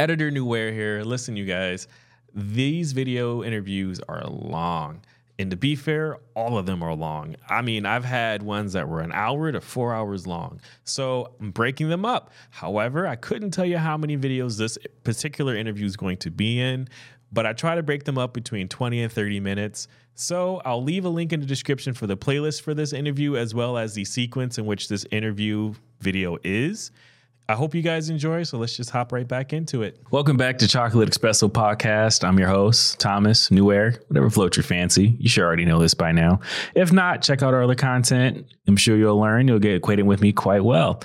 Editor Newware here. Listen, you guys, these video interviews are long. And to be fair, all of them are long. I mean, I've had ones that were an hour to four hours long. So I'm breaking them up. However, I couldn't tell you how many videos this particular interview is going to be in, but I try to break them up between 20 and 30 minutes. So I'll leave a link in the description for the playlist for this interview, as well as the sequence in which this interview video is. I hope you guys enjoy. So let's just hop right back into it. Welcome back to Chocolate Espresso Podcast. I'm your host, Thomas Newware, whatever floats your fancy. You sure already know this by now. If not, check out our other content. I'm sure you'll learn. You'll get acquainted with me quite well.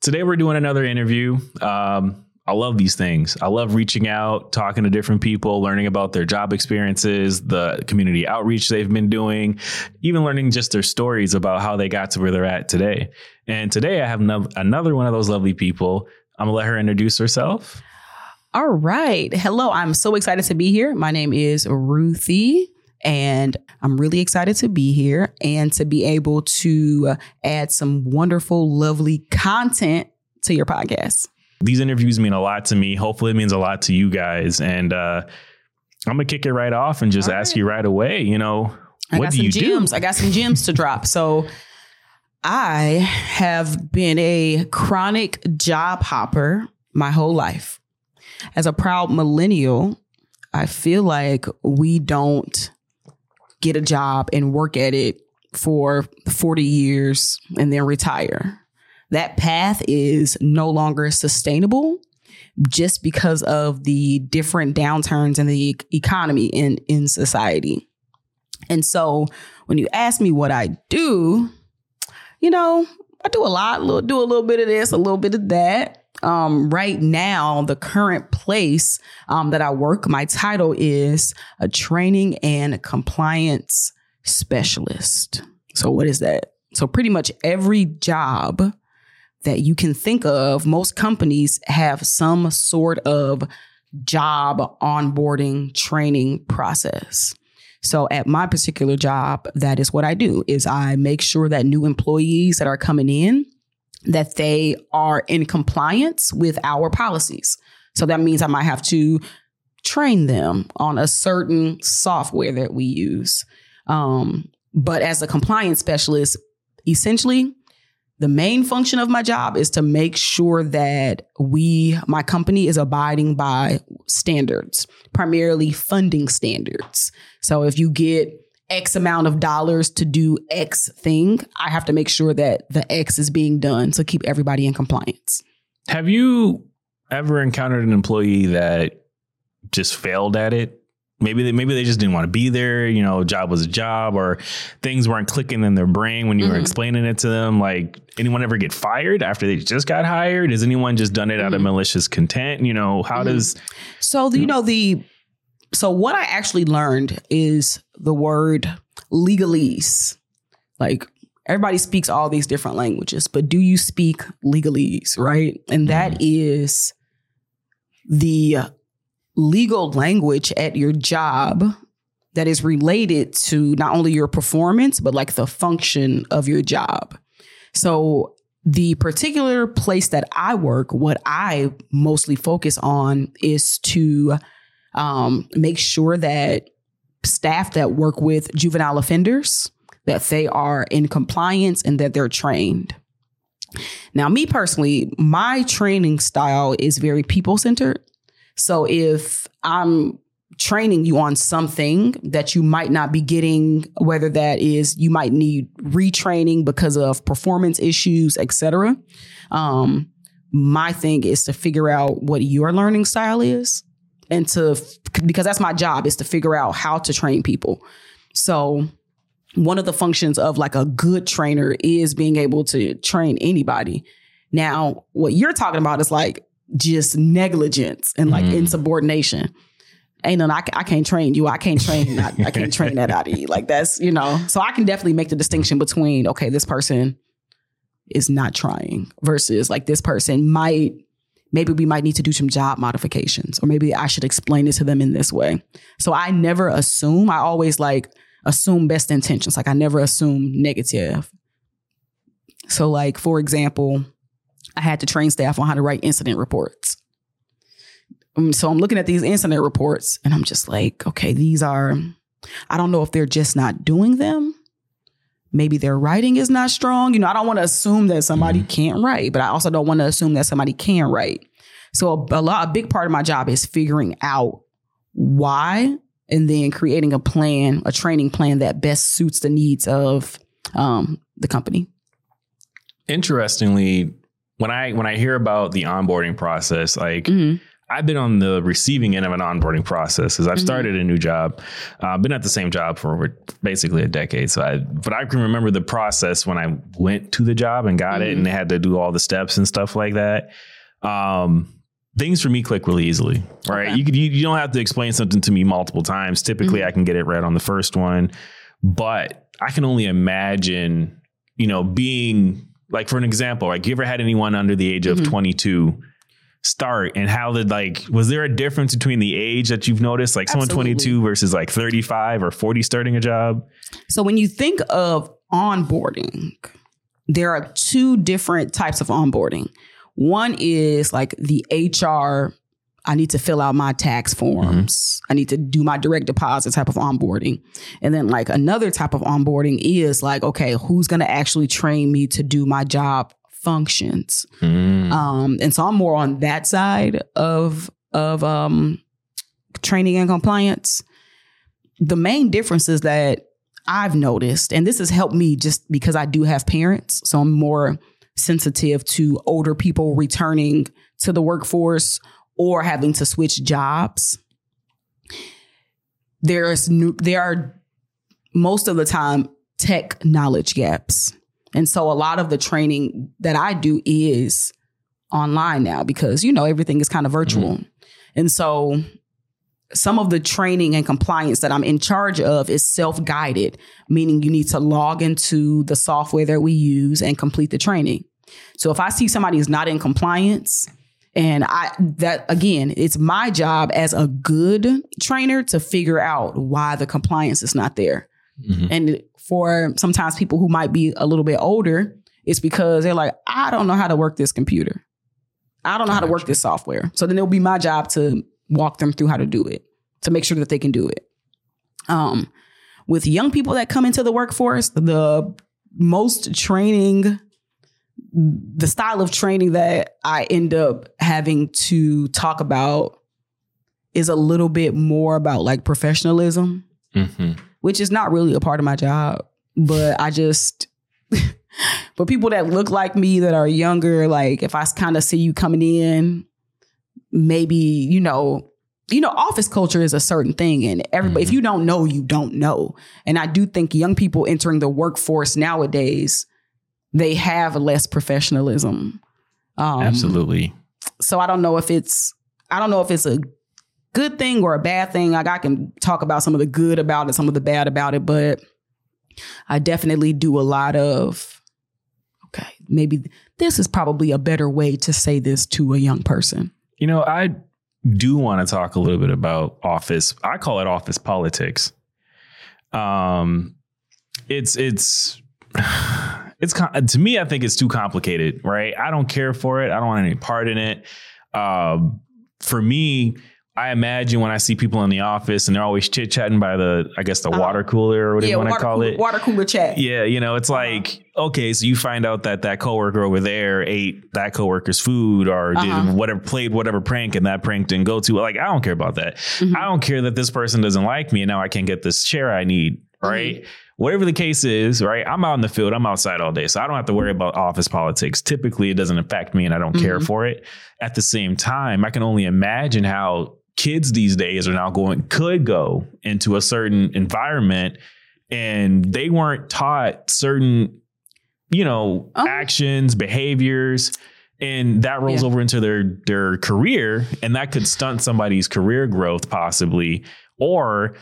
Today, we're doing another interview. Um, I love these things. I love reaching out, talking to different people, learning about their job experiences, the community outreach they've been doing, even learning just their stories about how they got to where they're at today. And today I have no- another one of those lovely people. I'm gonna let her introduce herself. All right. Hello. I'm so excited to be here. My name is Ruthie. And I'm really excited to be here and to be able to uh, add some wonderful, lovely content to your podcast these interviews mean a lot to me. Hopefully, it means a lot to you guys. And uh, I'm gonna kick it right off and just All ask right. you right away. You know, I what do you gems. do? I got some gems to drop. So. I have been a chronic job hopper my whole life. As a proud millennial, I feel like we don't get a job and work at it for 40 years and then retire that path is no longer sustainable just because of the different downturns in the economy in in society. And so when you ask me what I do, you know, I do a lot, do a little bit of this, a little bit of that. Um, right now, the current place um, that I work, my title is a training and compliance specialist. So, what is that? So, pretty much every job that you can think of, most companies have some sort of job onboarding training process. So at my particular job, that is what I do is I make sure that new employees that are coming in that they are in compliance with our policies. So that means I might have to train them on a certain software that we use. Um, but as a compliance specialist, essentially the main function of my job is to make sure that we, my company, is abiding by standards, primarily funding standards. So if you get X amount of dollars to do X thing, I have to make sure that the X is being done to keep everybody in compliance. Have you ever encountered an employee that just failed at it Maybe they maybe they just didn't want to be there. You know, job was a job, or things weren't clicking in their brain when you mm-hmm. were explaining it to them. Like, anyone ever get fired after they just got hired? Has anyone just done it mm-hmm. out of mm-hmm. malicious content? You know, how mm-hmm. does so the, you know the so what I actually learned is the word legalese. Like everybody speaks all these different languages, but do you speak legalese, right? And that mm-hmm. is the legal language at your job that is related to not only your performance, but like the function of your job. So, the particular place that I work, what I mostly focus on is to um, make sure that staff that work with juvenile offenders that they are in compliance and that they're trained. Now, me personally, my training style is very people centered. So if I'm training you on something that you might not be getting, whether that is you might need retraining because of performance issues, etc. Um, my thing is to figure out what your learning style is and to because that's my job is to figure out how to train people. So one of the functions of like a good trainer is being able to train anybody. Now, what you're talking about is like just negligence and like mm. insubordination. Ain't no, I, I can't train you. I can't train. I, I can't train that out of you. Like that's you know. So I can definitely make the distinction between okay, this person is not trying versus like this person might maybe we might need to do some job modifications or maybe I should explain it to them in this way. So I never assume. I always like assume best intentions. Like I never assume negative. So like for example, I had to train staff on how to write incident reports. um, so I'm looking at these incident reports and I'm just like, okay, these are, I don't know if they're just not doing them. Maybe their writing is not strong. You know, I don't want to assume that somebody Mhm. can't write, but I also don't want to assume that somebody can write. So a, a lot, a big part of my job is figuring out why and then creating a plan, a training plan that best suits the needs of um, the company. Interestingly, when I when I hear about the onboarding process, like Mhm. I've been on the receiving end of an onboarding process because I've Mhm. started a new job. Uh, I've been at the same job for over basically a decade. So I, but I can remember the process when I went to the job and got it, Mhm. and had to do all the steps and stuff like that. Um, things for me click really easily, right? Okay. You could you, you don't have to explain something to me multiple times. Typically, Mhm. I can get it right on the first one, but I can only imagine, you know, being like for an example, like you ever had anyone under the age of Mhm. 22 start and how did like was there a difference between the age that you've noticed like someone 22 versus like 35 or 40 starting a job So when you think of onboarding, there are two different types of onboarding. One is like the HR, I need to fill out my tax forms. I need to do my direct deposit type of onboarding. And then like another type of onboarding is like, okay, who's going to actually train me to do my job functions? Um, and so I'm more on that side of of um, training and compliance. The main difference is that I've noticed, and this has helped me just because I do have parents, so I'm more sensitive to older people returning to the workforce or having to switch jobs. There's new, there are most of the time tech knowledge gaps. And so a lot of the training that I do is online now because you know everything is kind of virtual. Mm-hmm. And so some of the training and compliance that I'm in charge of is self-guided, meaning you need to log into the software that we use and complete the training. So if I see somebody is not in compliance and I that again, it's my job as a good trainer to figure out why the compliance is not there. Mhm. And for sometimes people who might be a little bit older, it's because they're like, I don't know how to work this computer. I don't know how to work this software. So then it'll be my job to walk them through how to do it, to make sure that they can do it. Um, with young people that come into the workforce, the most training, the style of training that I end up having to talk about is a little bit more about like professionalism Mhm. which is not really a part of my job. But I just, for people that look like me that are younger, like if I kind of see you coming in, maybe, you know, you know, office culture is a certain thing. And everybody, if you don't know, you don't know. And I do think young people entering the workforce nowadays, they have less professionalism. Um, absolutely so I don't know if it's I don't know if it's a good thing or a bad thing. Like I can talk about some of the good about it, some of the bad about it, but I definitely do a lot of okay, maybe this is probably a better way to say this to a young person. you know i do want to talk a little bit about office i call it office politics um it's it's it's to me i think it's too complicated right i don't care for it i don't want any part in it um for me I imagine when I see people in the office and they're always chit chatting by the, I guess the Uh-huh. water cooler or whatever you want to call cooler, it. water cooler chat. Yeah, you know, it's like okay, so you find out that that coworker over there ate that coworker's food or Uh-huh. did whatever played whatever prank and that prank didn't go to. Like, I don't care about that. Mhm. I don't care that this person doesn't like me and now I can't get this chair I need. Right. Whatever the case is, right? I'm out in the field. I'm outside all day, so I don't have to worry about office politics. Typically, it doesn't affect me, and I don't care Mhm. for it. At the same time, I can only imagine how kids these days are now going could go into a certain environment and they weren't taught certain you know Oh. actions behaviors and that rolls Yeah. over into their their career and that could stunt somebody's career growth possibly or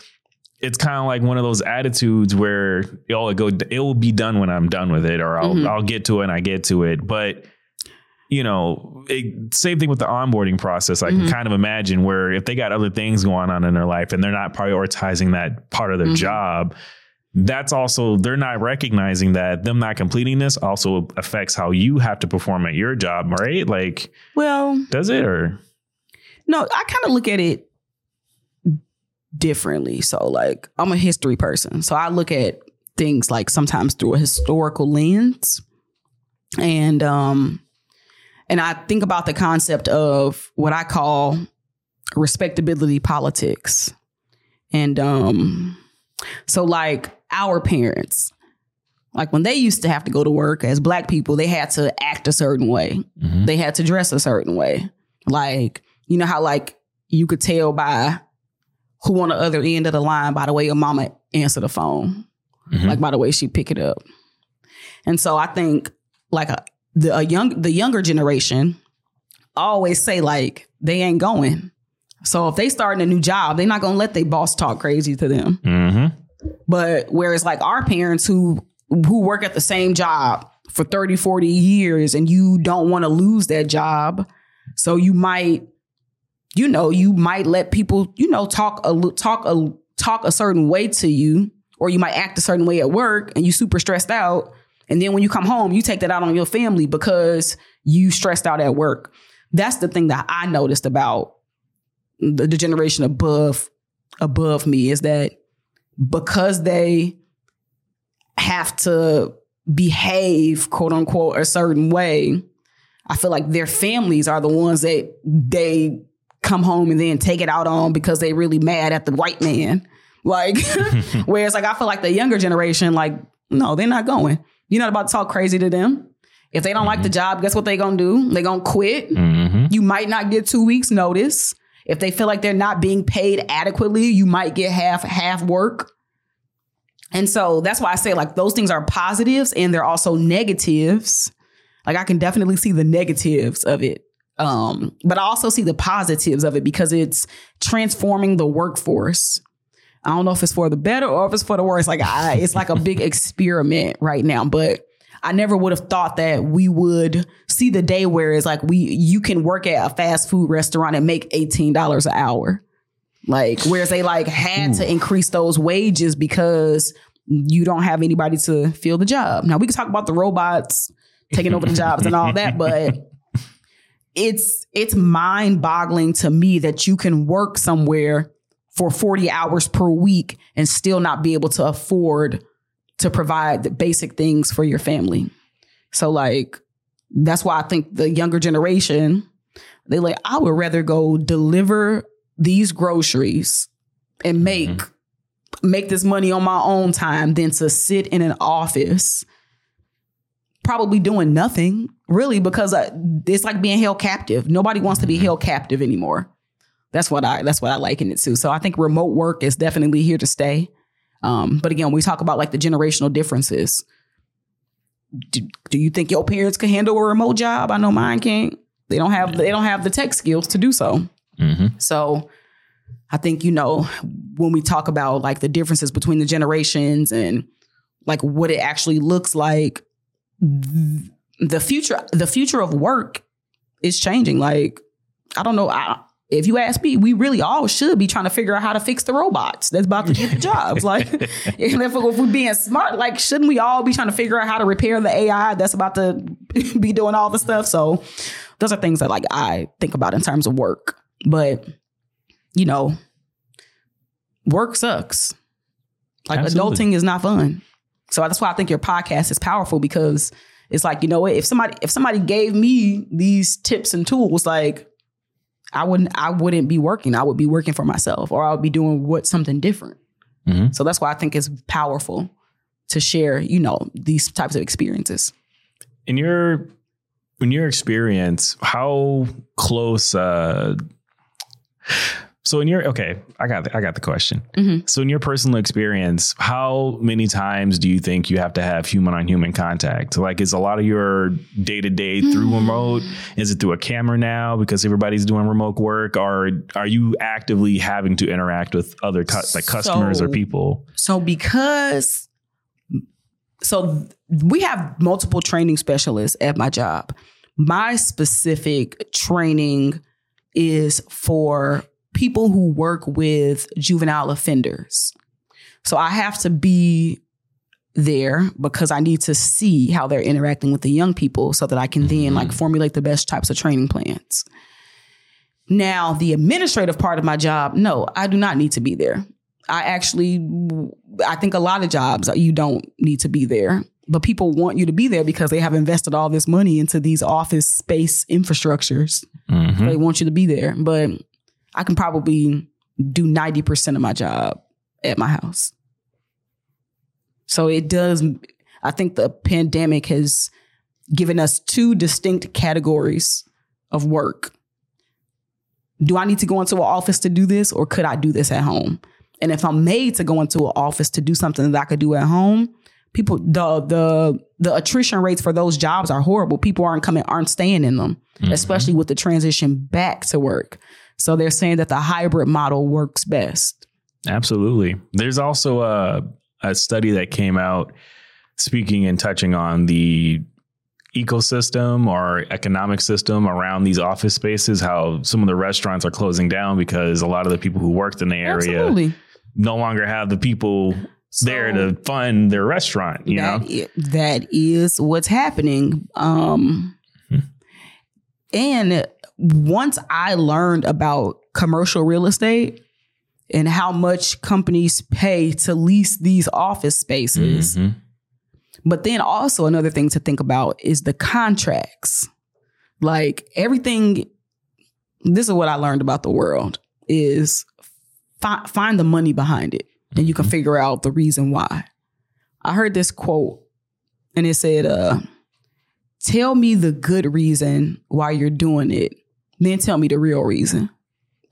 it's kind of like one of those attitudes where oh it go it will be done when I'm done with it or I'll Mhm. I'll get to it and I get to it but you know, it, same thing with the onboarding process. I Mhm. can kind of imagine where if they got other things going on in their life and they're not prioritizing that part of their Mhm. job, that's also they're not recognizing that them not completing this also affects how you have to perform at your job, right? Like, Well, does it or No, I kind of look at it differently. So, like, I'm a history person. So I look at things like sometimes through a historical lens. And um and I think about the concept of what I call respectability politics. And um so like our parents like when they used to have to go to work as black people, they had to act a certain way. Mhm. They had to dress a certain way. Like, you know how like you could tell by who on the other end of the line by the way your mama answer the phone, Mhm. like by the way she pick it up. And so I think like a, the a young the younger generation always say like they ain't going. So if they starting a new job, they're not gonna let their boss talk crazy to them. Mhm. But whereas like our parents who who work at the same job for 30, 40 years and you don't want to lose that job, so you might you know, you might let people, you know, talk a talk a talk a certain way to you or you might act a certain way at work and you super stressed out and then when you come home, you take that out on your family because you stressed out at work. That's the thing that I noticed about the, the generation above above me is that because they have to behave quote unquote a certain way i feel like their families are the ones that they come home and then take it out on because they really mad at the white man. Like whereas like i feel like the younger generation like no they're not going. You're not about to talk crazy to them. If they don't like the job guess what they gonna do? They gonna quit. Mhm. you might not get two weeks notice. If they feel like they're not being paid adequately you might get half half work. And so that's why i say like those things are positives and they're also negatives. Like i can definitely see the negatives of it um but i also see the positives of it because it's transforming the workforce i don't know if it's for the better or if it's for the worse like I, it's like a big experiment right now but I never would have thought that we would see the day where it's like we you can work at a fast food restaurant and make eighteen dollars an hour. Like whereas they like had to increase those wages because you don't have anybody to fill the job. Now we can talk about the robots taking over the jobs and all that, but it's it's mind-boggling to me that you can work somewhere for 40 hours per week and still not be able to afford to provide the basic things for your family. So like that's why I think the younger generation they like I would rather go deliver these groceries and make mm-hmm. make this money on my own time than to sit in an office probably doing nothing really because I, it's like being held captive. Nobody wants to be held captive anymore. That's what I that's what I liken it to. So I think remote work is definitely here to stay. Um, but again, we talk about like the generational differences. Do, do you think your parents can handle a remote job? I know mine can't. They don't have they don't have the tech skills to do so. Mhm. So I think, you know, when we talk about like the differences between the generations and like what it actually looks like, the future the future of work is changing. Like, I don't know. I, if you ask me, we really all should be trying to figure out how to fix the robots that's about to get the jobs. Like, if, if we're being smart, like, shouldn't we all be trying to figure out how to repair the AI that's about to be doing all the stuff? So, those are things that like I think about in terms of work. But you know, work sucks. Like Absolutely. adulting is not fun. So that's why I think your podcast is powerful because it's like, you know what, if somebody if somebody gave me these tips and tools, like I wouldn't I wouldn't be working. I would be working for myself or I would be doing what something different. Mhm. So that's why I think it's powerful to share, you know, these types of experiences. in your in your experience how close uh so in your okay i got the, i got the question. Mhm. so in your personal experience how many times do you think you have to have human on human contact? Like is a lot of your day-to-day through remote? Is it through a camera now because everybody's doing remote work? Or are you actively having to interact with other cu- like customers or people? So because so we have multiple training specialists at my job. My specific training is for people who work with juvenile offenders. So I have to be there because I need to see how they're interacting with the young people so that I can then like formulate the best types of training plans. Now, the administrative part of my job, no, I do not need to be there. I actually, I think a lot of jobs you don't need to be there, but people want you to be there because they have invested all this money into these office space infrastructures. Mhm. They want you to be there, but I can probably do 90% of my job at my house. So it does, I think the pandemic has given us two distinct categories of work. Do I need to go into an office to do this or could I do this at home? And if I'm made to go into an office to do something that I could do at home, people the the the attrition rates for those jobs are horrible. People aren't coming aren't staying in them, mm-hmm. especially with the transition back to work. So they're saying that the hybrid model works best. Absolutely. There's also a, a study that came out speaking and touching on the ecosystem or economic system around these office spaces, how some of the restaurants are closing down because a lot of the people who worked in the area Absolutely. no longer have the people there to fund their restaurant, you know? That i- that is what's happening. Um, and once I learned about commercial real estate and how much companies pay to lease these office spaces, Mhm. but then also another thing to think about is the contracts. Like everything, this is what I learned about the world is fi- find the money behind it and you can figure out the reason why. I heard this quote and it said, uh, tell me the good reason why you're doing it, then tell me the real reason.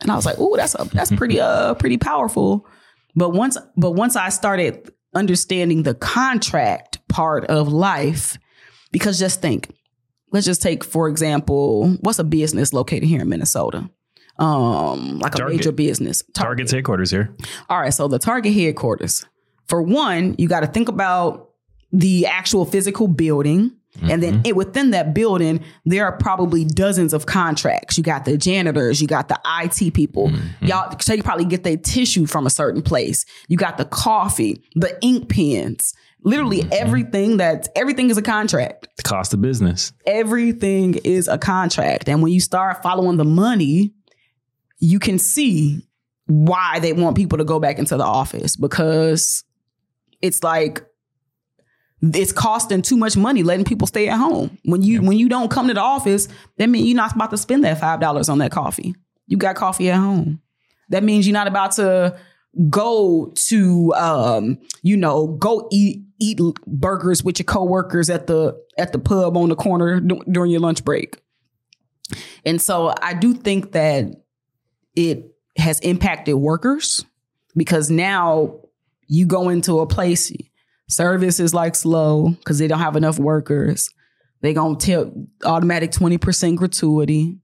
And I was like, oh, that's a, that's pretty uh pretty powerful. But once but once I started understanding the contract part of life, because just think, let's just take, for example, what's a business located here in Minnesota? Um, like a major business. Target's headquarters here. All right, so the Target headquarters. For one, you got to think about the actual physical building. And then mm-hmm. it, within that building, there are probably dozens of contracts. You got the janitors, you got the IT people. Mm-hmm. Y'all, so you probably get their tissue from a certain place. You got the coffee, the ink pens. Literally mm-hmm. everything that everything is a contract The cost of business. everything is a contract. And when you start following the money, you can see why they want people to go back into the office because it's like it's costing too much money letting people stay at home. When you when you don't come to the office, that means you're not about to spend that five dollars on that coffee. You got coffee at home. That means you're not about to go to um, you know, go eat eat burgers with your coworkers at the at the pub on the corner du- during your lunch break. And so I do think that it has impacted workers because now you go into a place service is like slow because they don't have enough workers. They gonna tell automatic 20% gratuity.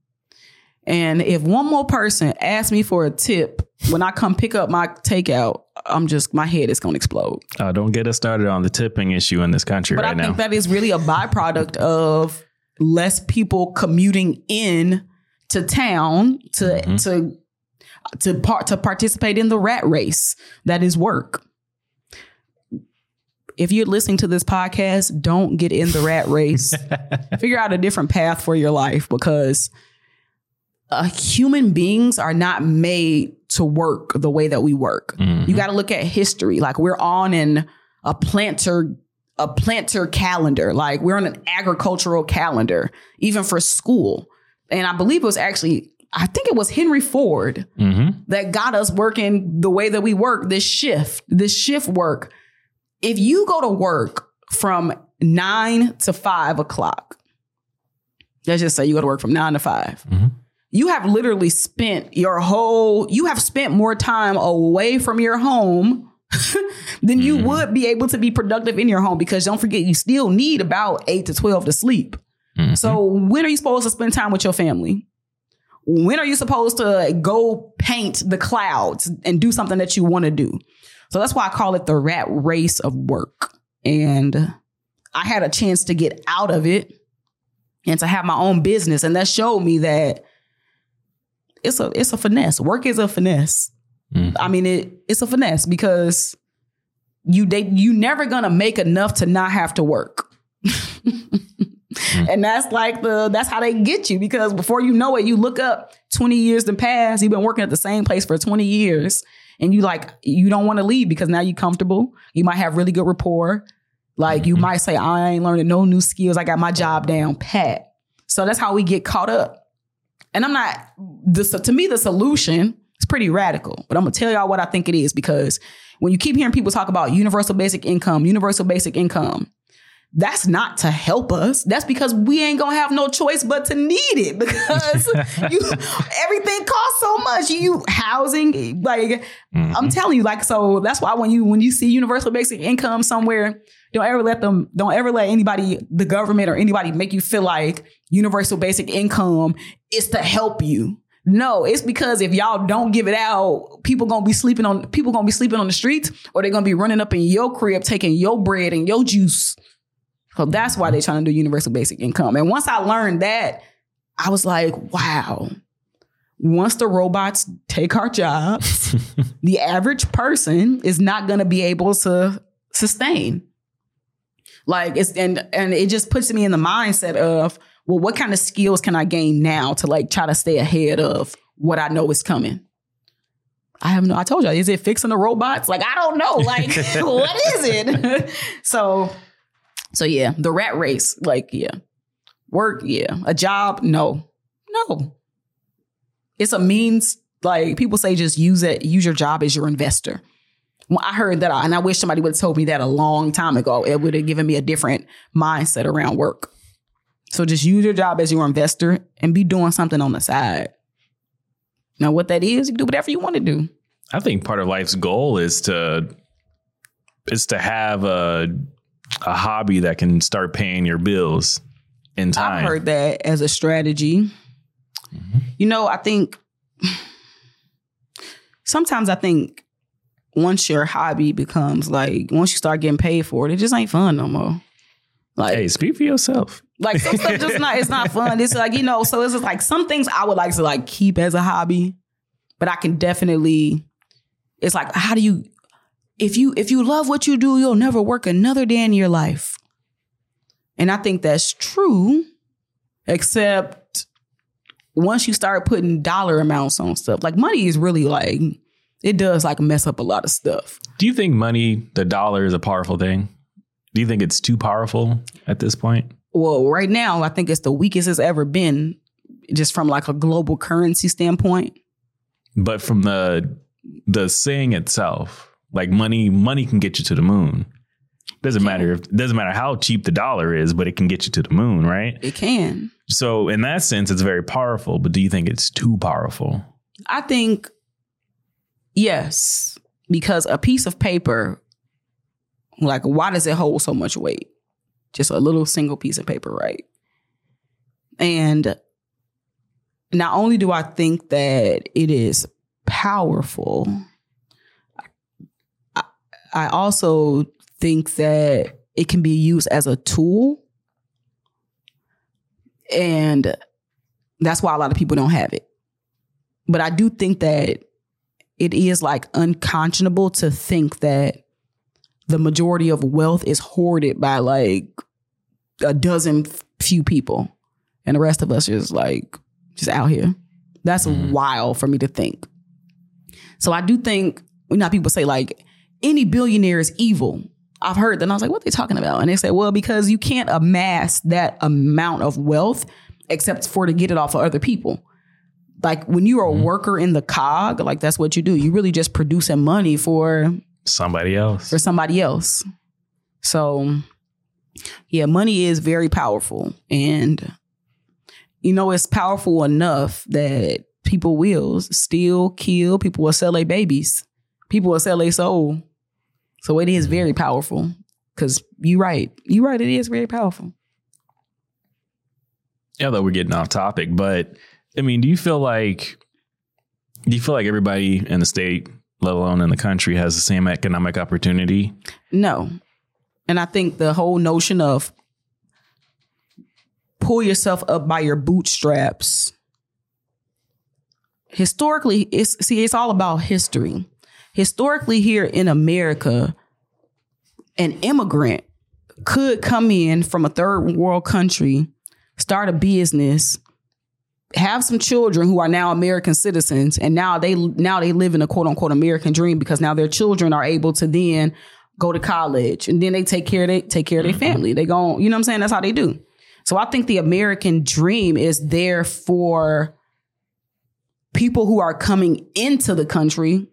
And if one more person asks me for a tip when I come pick up my takeout, I'm just my head is gonna explode. Uh, don't get us started on the tipping issue in this country But right I now. I think that is really a byproduct of less people commuting in to town to Mhm. to to part to participate in the rat race that is work. If you're listening to this podcast, don't get in the rat race. Figure out a different path for your life because uh, human beings are not made to work the way that we work. Mhm. You got to look at history. Like we're on in a planter a planter calendar. Like we're on an agricultural calendar, even for school. And I believe it was actually, I think it was Henry Ford Mhm. that got us working the way that we work. This shift, this shift work. If you go to work from nine to five o'clock, let's just say you go to work from nine to 5 Mhm. You have literally spent your whole, you have spent more time away from your home then you Mhm. would be able to be productive in your home because don't forget you still need about 8 to 12 to sleep. Mhm. So when are you supposed to spend time with your family? When are you supposed to go paint the clouds and do something that you want to do? So that's why I call it the rat race of work. And I had a chance to get out of it and to have my own business and that showed me that it's a it's a finesse. Work is a finesse. Mhm. I mean it it's a finesse because you they you never gonna make enough to not have to work. And that's like the that's how they get you because before you know it, you look up 20 years in past, you've been working at the same place for 20 years and you like you don't want to leave because now you're comfortable. You might have really good rapport. Like you mm-hmm. might say, I ain't learning no new skills. I got my job down pat. So that's how we get caught up. And I'm not this to me, the solution is pretty radical, but I'm gonna tell y'all what I think it is because when you keep hearing people talk about universal basic income, universal basic income, that's not to help us. That's because we ain't gonna have no choice but to need it because you everything costs so much. You housing, like I'm mm-hmm. telling you, like so. That's why when you when you see universal basic income somewhere, don't ever let them, don't ever let anybody, the government or anybody, make you feel like universal basic income is to help you. No, it's because if y'all don't give it out, people gonna be sleeping on people gonna be sleeping on the streets, or they're gonna be running up in your crib taking your bread and your juice. So that's why they're trying to do universal basic income. And once I learned that, I was like, wow. Once the robots take our jobs, the average person is not gonna be able to sustain. Like it's and and it just puts me in the mindset of, well, what kind of skills can I gain now to like try to stay ahead of what I know is coming? I have no, I told you, is it fixing the robots? Like, I don't know. Like, what is it? so, so yeah, the rat race, like, yeah. Work, yeah. A job, no. No. It's a means, like people say just use it, use your job as your investor. I heard that, and I wish somebody would have told me that a long time ago. It would have given me a different mindset around work. So just use your job as your investor and be doing something on the side. Now, what that is, you do whatever you want to do. I think part of life's goal is to is to have a a hobby that can start paying your bills in time. I've heard that as a strategy. Mm-hmm. You know, I think sometimes I think once your hobby becomes like once you start getting paid for it, it just ain't fun no more. Like Hey, speak for yourself. like some stuff just not it's not fun. It's like, you know, so it's just like some things I would like to like keep as a hobby, but I can definitely it's like how do you if you if you love what you do, you'll never work another day in your life. And I think that's true, except once you start putting dollar amounts on stuff, like money is really like it does like mess up a lot of stuff. Do you think money, the dollar, is a powerful thing? Do you think it's too powerful at this point? Well, right now, I think it's the weakest it's ever been, just from like a global currency standpoint. But from the the saying itself, like money, money can get you to the moon. Doesn't matter if doesn't matter how cheap the dollar is, but it can get you to the moon, right? It can. So in that sense, it's very powerful. But do you think it's too powerful? I think yes, because a piece of paper, like, why does it hold so much weight? Just a little single piece of paper, right? And not only do I think that it is powerful, I, also think that it can be used as a tool. And that's why a lot of people don't have it. But I do think that it is like unconscionable to think that the majority of wealth is hoarded by like a dozen few people and the rest of us is like just out here. That's mm-hmm. wild for me to think. So I do think, you know, people say like any billionaire is evil. I've heard that and I was like, what are they talking about? And they said, well, because you can't amass that amount of wealth except for to get it off of other people. Like when you're a mm-hmm. worker in the cog, like that's what you do. You really just producing money for Somebody else. for somebody else. So, yeah, money is very powerful. And, you know, it's powerful enough that people will steal, kill, people will sell their babies, people will sell their soul. So it is very mm-hmm. powerful. Cause you right. You right, it is very powerful. Yeah, though we're getting off topic, but I mean, do you feel like do you feel like everybody in the state, let alone in the country, has the same economic opportunity? No. And I think the whole notion of pull yourself up by your bootstraps. Historically, it's see, it's all about history. Historically, here in America, an immigrant could come in from a third world country start a business, have some children who are now American citizens, and now they now they live in a quote unquote American dream because now their children are able to then go to college and then they take care of they take care of their Mm-hmm. family. They go, you know what I'm saying? That's how they do. So I think the American dream is there for people who are coming into the country.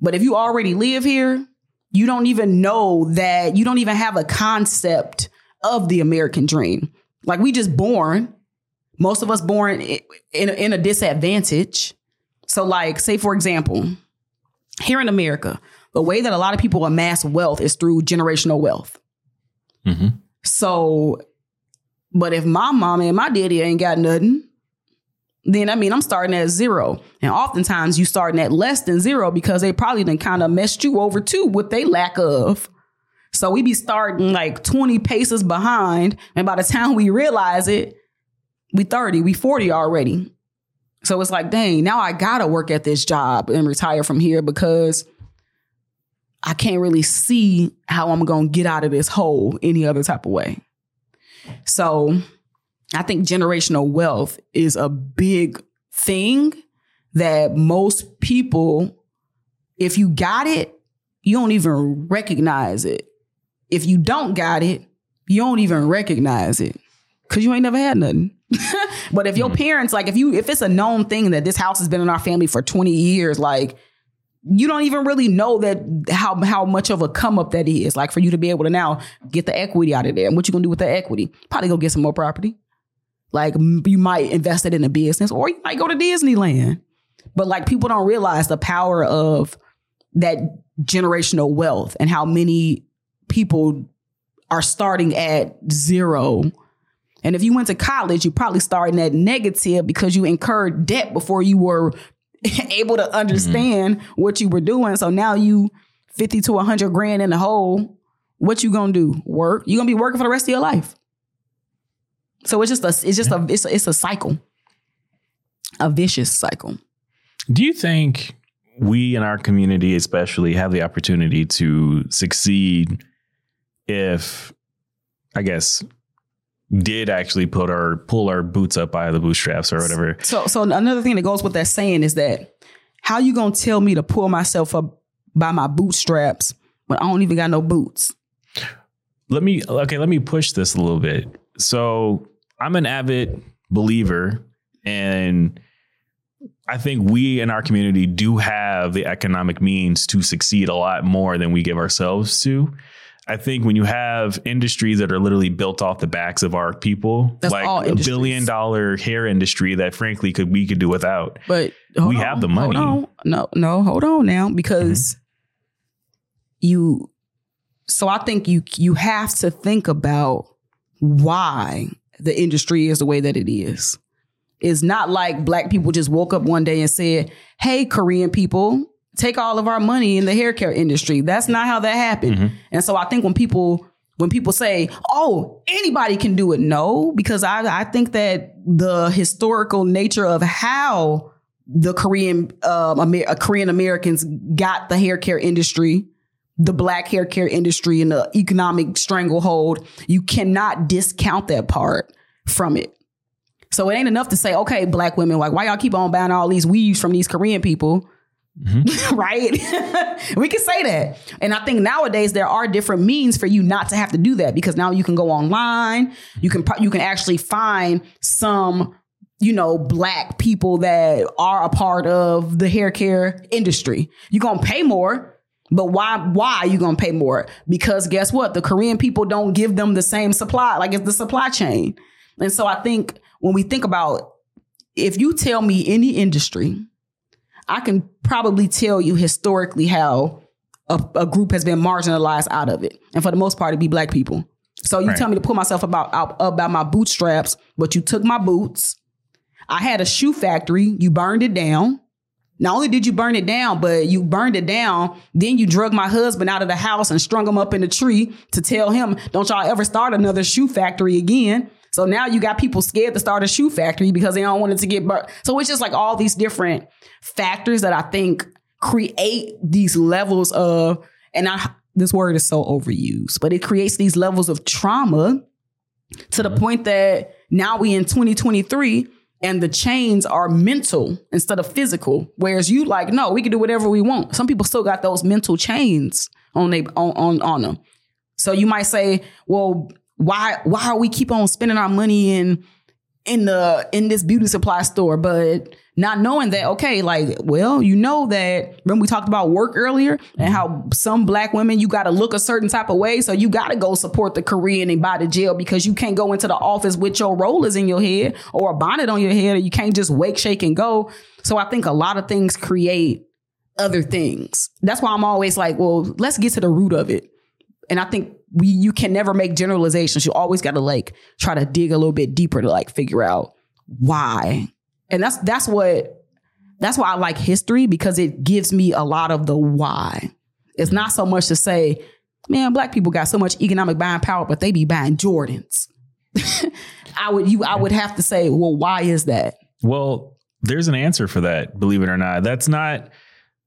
But if you already live here, you don't even know that you don't even have a concept of the American dream. Like we just born, most of us born in a, in a disadvantage. So like say for example, here in America, the way that a lot of people amass wealth is through generational wealth. Mhm. So, but if my mama and my daddy ain't got nothing, then I mean I'm starting at zero. And oftentimes you starting at less than zero because they probably then kind of messed you over too with they lack of. So we be starting like 20 paces behind. And by the time we realize it, we 30, we 40 already. So it's like, dang, now I gotta work at this job and retire from here because I can't really see how I'm gonna get out of this hole any other type of way. So I think generational wealth is a big thing that most people, if you got it, you don't even recognize it. If you don't got it, you don't even recognize it because you ain't never had nothing. but if your mm-hmm. parents, like, if you, if it's a known thing that this house has been in our family for 20 years, like, you don't even really know that how how much of a come up that is. Like for you to be able to now get the equity out of there. And what you gonna do with the equity? Probably go get some more property. Like you might invest it in a business, or you might go to Disneyland. But like people don't realize the power of that generational wealth and how many people are starting at zero. And if you went to college, you probably starting at negative because you incurred debt before you were able to understand what you were doing. So now you 50 to 100 grand in the hole. What you gonna do? Work? You gonna be working for the rest of your life. So it's just a it's just a it's a, it's a cycle, a vicious cycle. Do you think we in our community, especially, have the opportunity to succeed if, I guess, did actually put our pull our boots up by the bootstraps or whatever? So so another thing that goes with that saying is that how you gonna tell me to pull myself up by my bootstraps when I don't even got no boots? let me okay let me push this a little bit so i'm an avid believer and i think we in our community do have the economic means to succeed a lot more than we give ourselves to i think when you have industries that are literally built off the backs of our people That's like a billion dollar hair industry that frankly could we could do without But We on, have the money. No, no, hold on now because you. So I think you you have to think about why the industry is the way that it is. It's not like black people just woke up one day and said, "Hey, Korean people, take all of our money in the hair care industry." That's not how that happened. And so I think when people when people say, "Oh, anybody can do it," no, because I I think that the historical nature of how the Korean um, Amer- Korean Americans got the hair care industry, the black hair care industry, and the economic stranglehold. You cannot discount that part from it. So it ain't enough to say, okay, black women, like why y'all keep on buying all these weaves from these Korean people, mm-hmm. right? we can say that, and I think nowadays there are different means for you not to have to do that because now you can go online, you can you can actually find some you know, black people that are a part of the hair care industry. You're gonna pay more, but why why are you gonna pay more? Because guess what? The Korean people don't give them the same supply, like it's the supply chain. And so I think when we think about if you tell me any industry, I can probably tell you historically how a, a group has been marginalized out of it. And for the most part, it'd be black people. So you Right. tell me to pull myself about out, about my bootstraps, but you took my boots. I had a shoe factory. You burned it down. Not only did you burn it down, but you burned it down. Then you drug my husband out of the house and strung him up in the tree to tell him, "Don't y'all ever start another shoe factory again." So now you got people scared to start a shoe factory because they don't want it to get burnt. So it's just like all these different factors that I think create these levels of, and I this word is so overused, but it creates these levels of trauma to the uh-huh. point that now we in 2023 and the chains are mental instead of physical. Whereas you like, no, we can do whatever we want. Some people still got those mental chains on they on on, on them. So you might say, well, why why are we keep on spending our money in in the in this beauty supply store, but not knowing that, okay, like, well, you know that when we talked about work earlier and how some black women, you got to look a certain type of way. So you got to go support the Korean and buy the jail because you can't go into the office with your rollers in your head or a bonnet on your head, or you can't just wake, shake, and go. So I think a lot of things create other things. That's why I'm always like, well, let's get to the root of it. And I think we you can never make generalizations. You always got to like try to dig a little bit deeper to like figure out why and that's that's what that's why I like history because it gives me a lot of the why. It's not so much to say, man, black people got so much economic buying power, but they be buying Jordans. I would you I would have to say, well, why is that? Well, there's an answer for that, believe it or not. That's not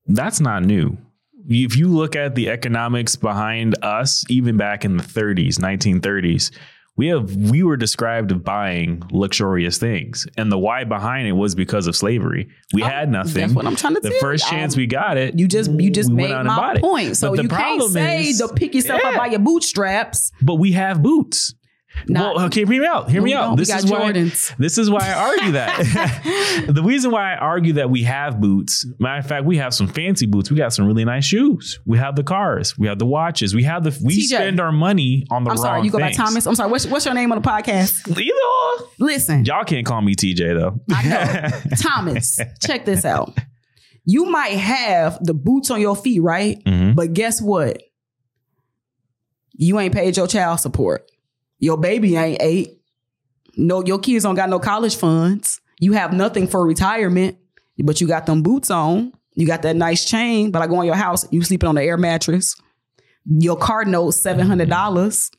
that's not new. If you look at the economics behind us, even back in the 30s, 1930s, we have we were described of buying luxurious things and the why behind it was because of slavery we Oh, had nothing That's what I'm trying to the first you. chance Um, we got it You just you just we made went out and my point. So you can't say is- to pick yourself up by your bootstraps. but we have boots Nah. well, okay, hear me out. Hear me out. This is why. Jordans. This is why I argue that. the reason why I argue that we have boots. Matter of fact, we have some fancy boots. We got some really nice shoes. We have the cars. We have the watches. We have the. We TJ. spend our money on the I'm sorry, you go by. Thomas. I'm sorry. What's, what's your name on the podcast? Either. Listen, Y'all can't call me TJ though. I know. Thomas, check this out. You might have the boots on your feet, right? Mhm. But guess what? You ain't paid your child support. Your baby ain't eight. No, your kids don't got no college funds. You have nothing for retirement, but you got them boots on. You got that nice chain, but I go in your house, you sleeping on the air mattress. Your card note seven hundred dollars.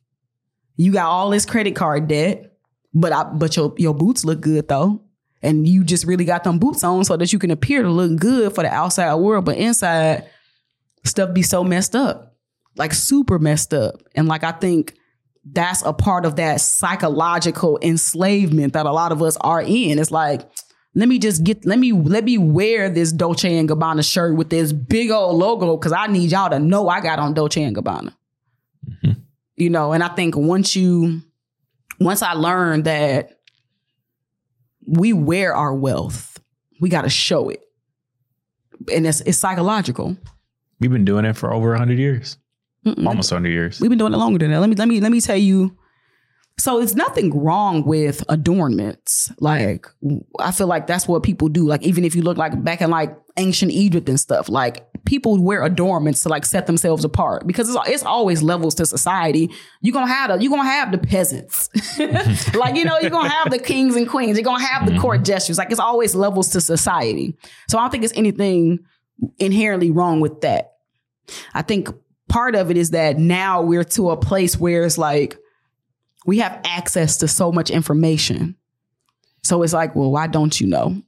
You got all this credit card debt, but I, but your your boots look good though, and you just really got them boots on so that you can appear to look good for the outside world, but inside stuff be so messed up, like super messed up, and like I think that's a part of that psychological enslavement that a lot of us are in. It's like, let me just get, let me, let me wear this Dolce and Gabbana shirt with this big old logo because I need y'all to know I got on Dolce and Gabbana. Mm-hmm. You know, and I think once you, once I learned that we wear our wealth, we got to show it, and it's it's psychological. We've been doing it for over hundred years, Mm-mm. almost hundred years. We've been doing it longer than that. Let me let me let me tell you. So it's nothing wrong with adornments. Like I feel like that's what people do. Like even if you look like back in like ancient Egypt and stuff, like people wear adornments to like set themselves apart because it's, it's always levels to society. You're gonna have the you're gonna have the peasants, like you know you're gonna have the kings and queens. You're gonna have the mm-hmm. court gestures. Like it's always levels to society. So I don't think it's anything inherently wrong with that. I think part of it is that now we're to a place where it's like we have access to so much information. So it's like, well, why don't you know?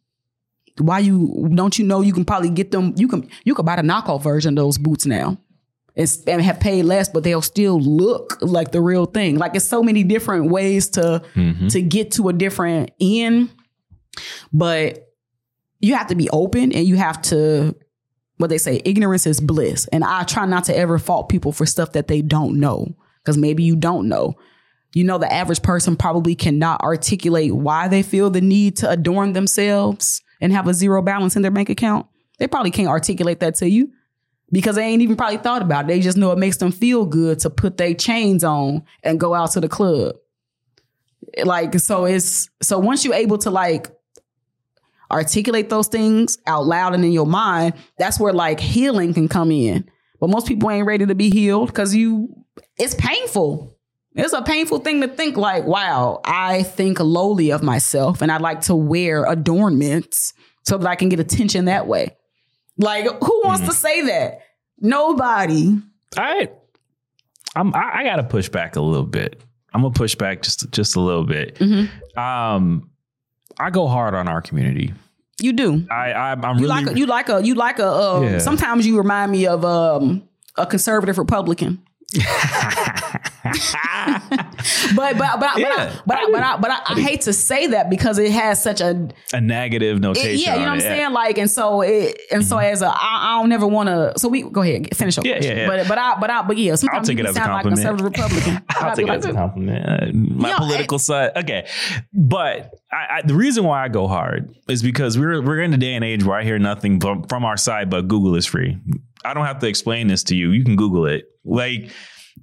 Why you don't you know you can probably get them you can you could buy the knockoff version of those boots now. It's, and have paid less, but they'll still look like the real thing. Like it's so many different ways to Mhm. to get to a different end. But you have to be open and you have to what they say, ignorance is bliss. And I try not to ever fault people for stuff that they don't know. Because maybe you don't know. You know, the average person probably cannot articulate why they feel the need to adorn themselves and have a zero balance in their bank account. They probably can't articulate that to you because they ain't even probably thought about it. They just know it makes them feel good to put their chains on and go out to the club. Like, so it's so once you're able to like articulate those things out loud and in your mind, that's where like healing can come in. But most people ain't ready to be healed because you it's painful. It's a painful thing to think like, wow, I think lowly of myself and I like to wear adornments so that I can get attention that way. Like, who wants to say that? Nobody. I, I'm, I, I got to push back a little bit. I'm gonna push back just just a little bit. Mhm. Um, I go hard on our community. You do. I, I I'm You really like a, you like a you like a um, Yeah. sometimes you remind me of um a conservative Republican. but but but but Yeah, but I, but I, but I, I, hate to say that because it has such a a negative it- notation. yeah, you know what I'm it. saying? Like, and so it, and so mm-hmm. as a, I, I don't never want to. So we go ahead, finish up. Yeah, yeah, yeah. But but I but I but yeah, sometimes take it as a like compliment. conservative Republican. I'll take it as a compliment. My Yeah, political side, okay. But I, I, the reason why I go hard is because we're we're in a day and age where I hear nothing from, from our side but Google is free. I don't have to explain this to you. You can Google it. Like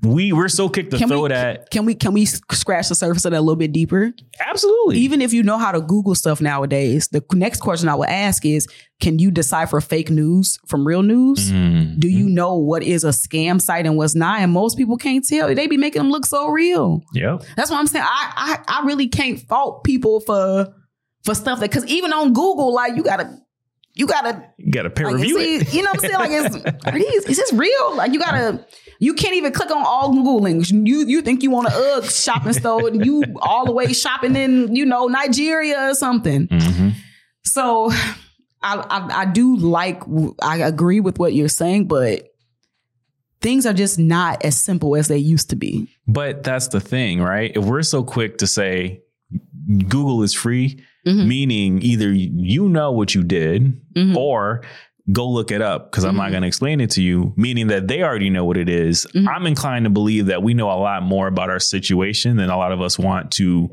we we're so quick to Can throw we, it at can we can we scratch the surface of that a little bit deeper? absolutely. Even if you know how to Google stuff nowadays, the next question I would ask is, can you decipher fake news from real news? Mm. Do you know what is a scam site and what's not? And most people can't tell. They be making them look so real. Yep. That's what I'm saying. I I, I really can't fault people for for stuff that because even on Google, like you gotta you gotta You got to peer like, review see, it. You know what I'm saying? Like, is, are these, is this real? Like, you gotta, you can't even click on all Google links. You you think you want a UGG shopping store and you all the way shopping in, you know, Nigeria or something. Mhm. So, I, I I do like, I agree with what you're saying, but things are just not as simple as they used to be. But that's the thing, right? If we're so quick to say Google is free, Mhm. meaning either you know what you did Mhm. or go look it up because I'm not Mhm. going to explain it to you, meaning that they already know what it is. Mhm. I'm inclined to believe that we know a lot more about our situation than a lot of us want to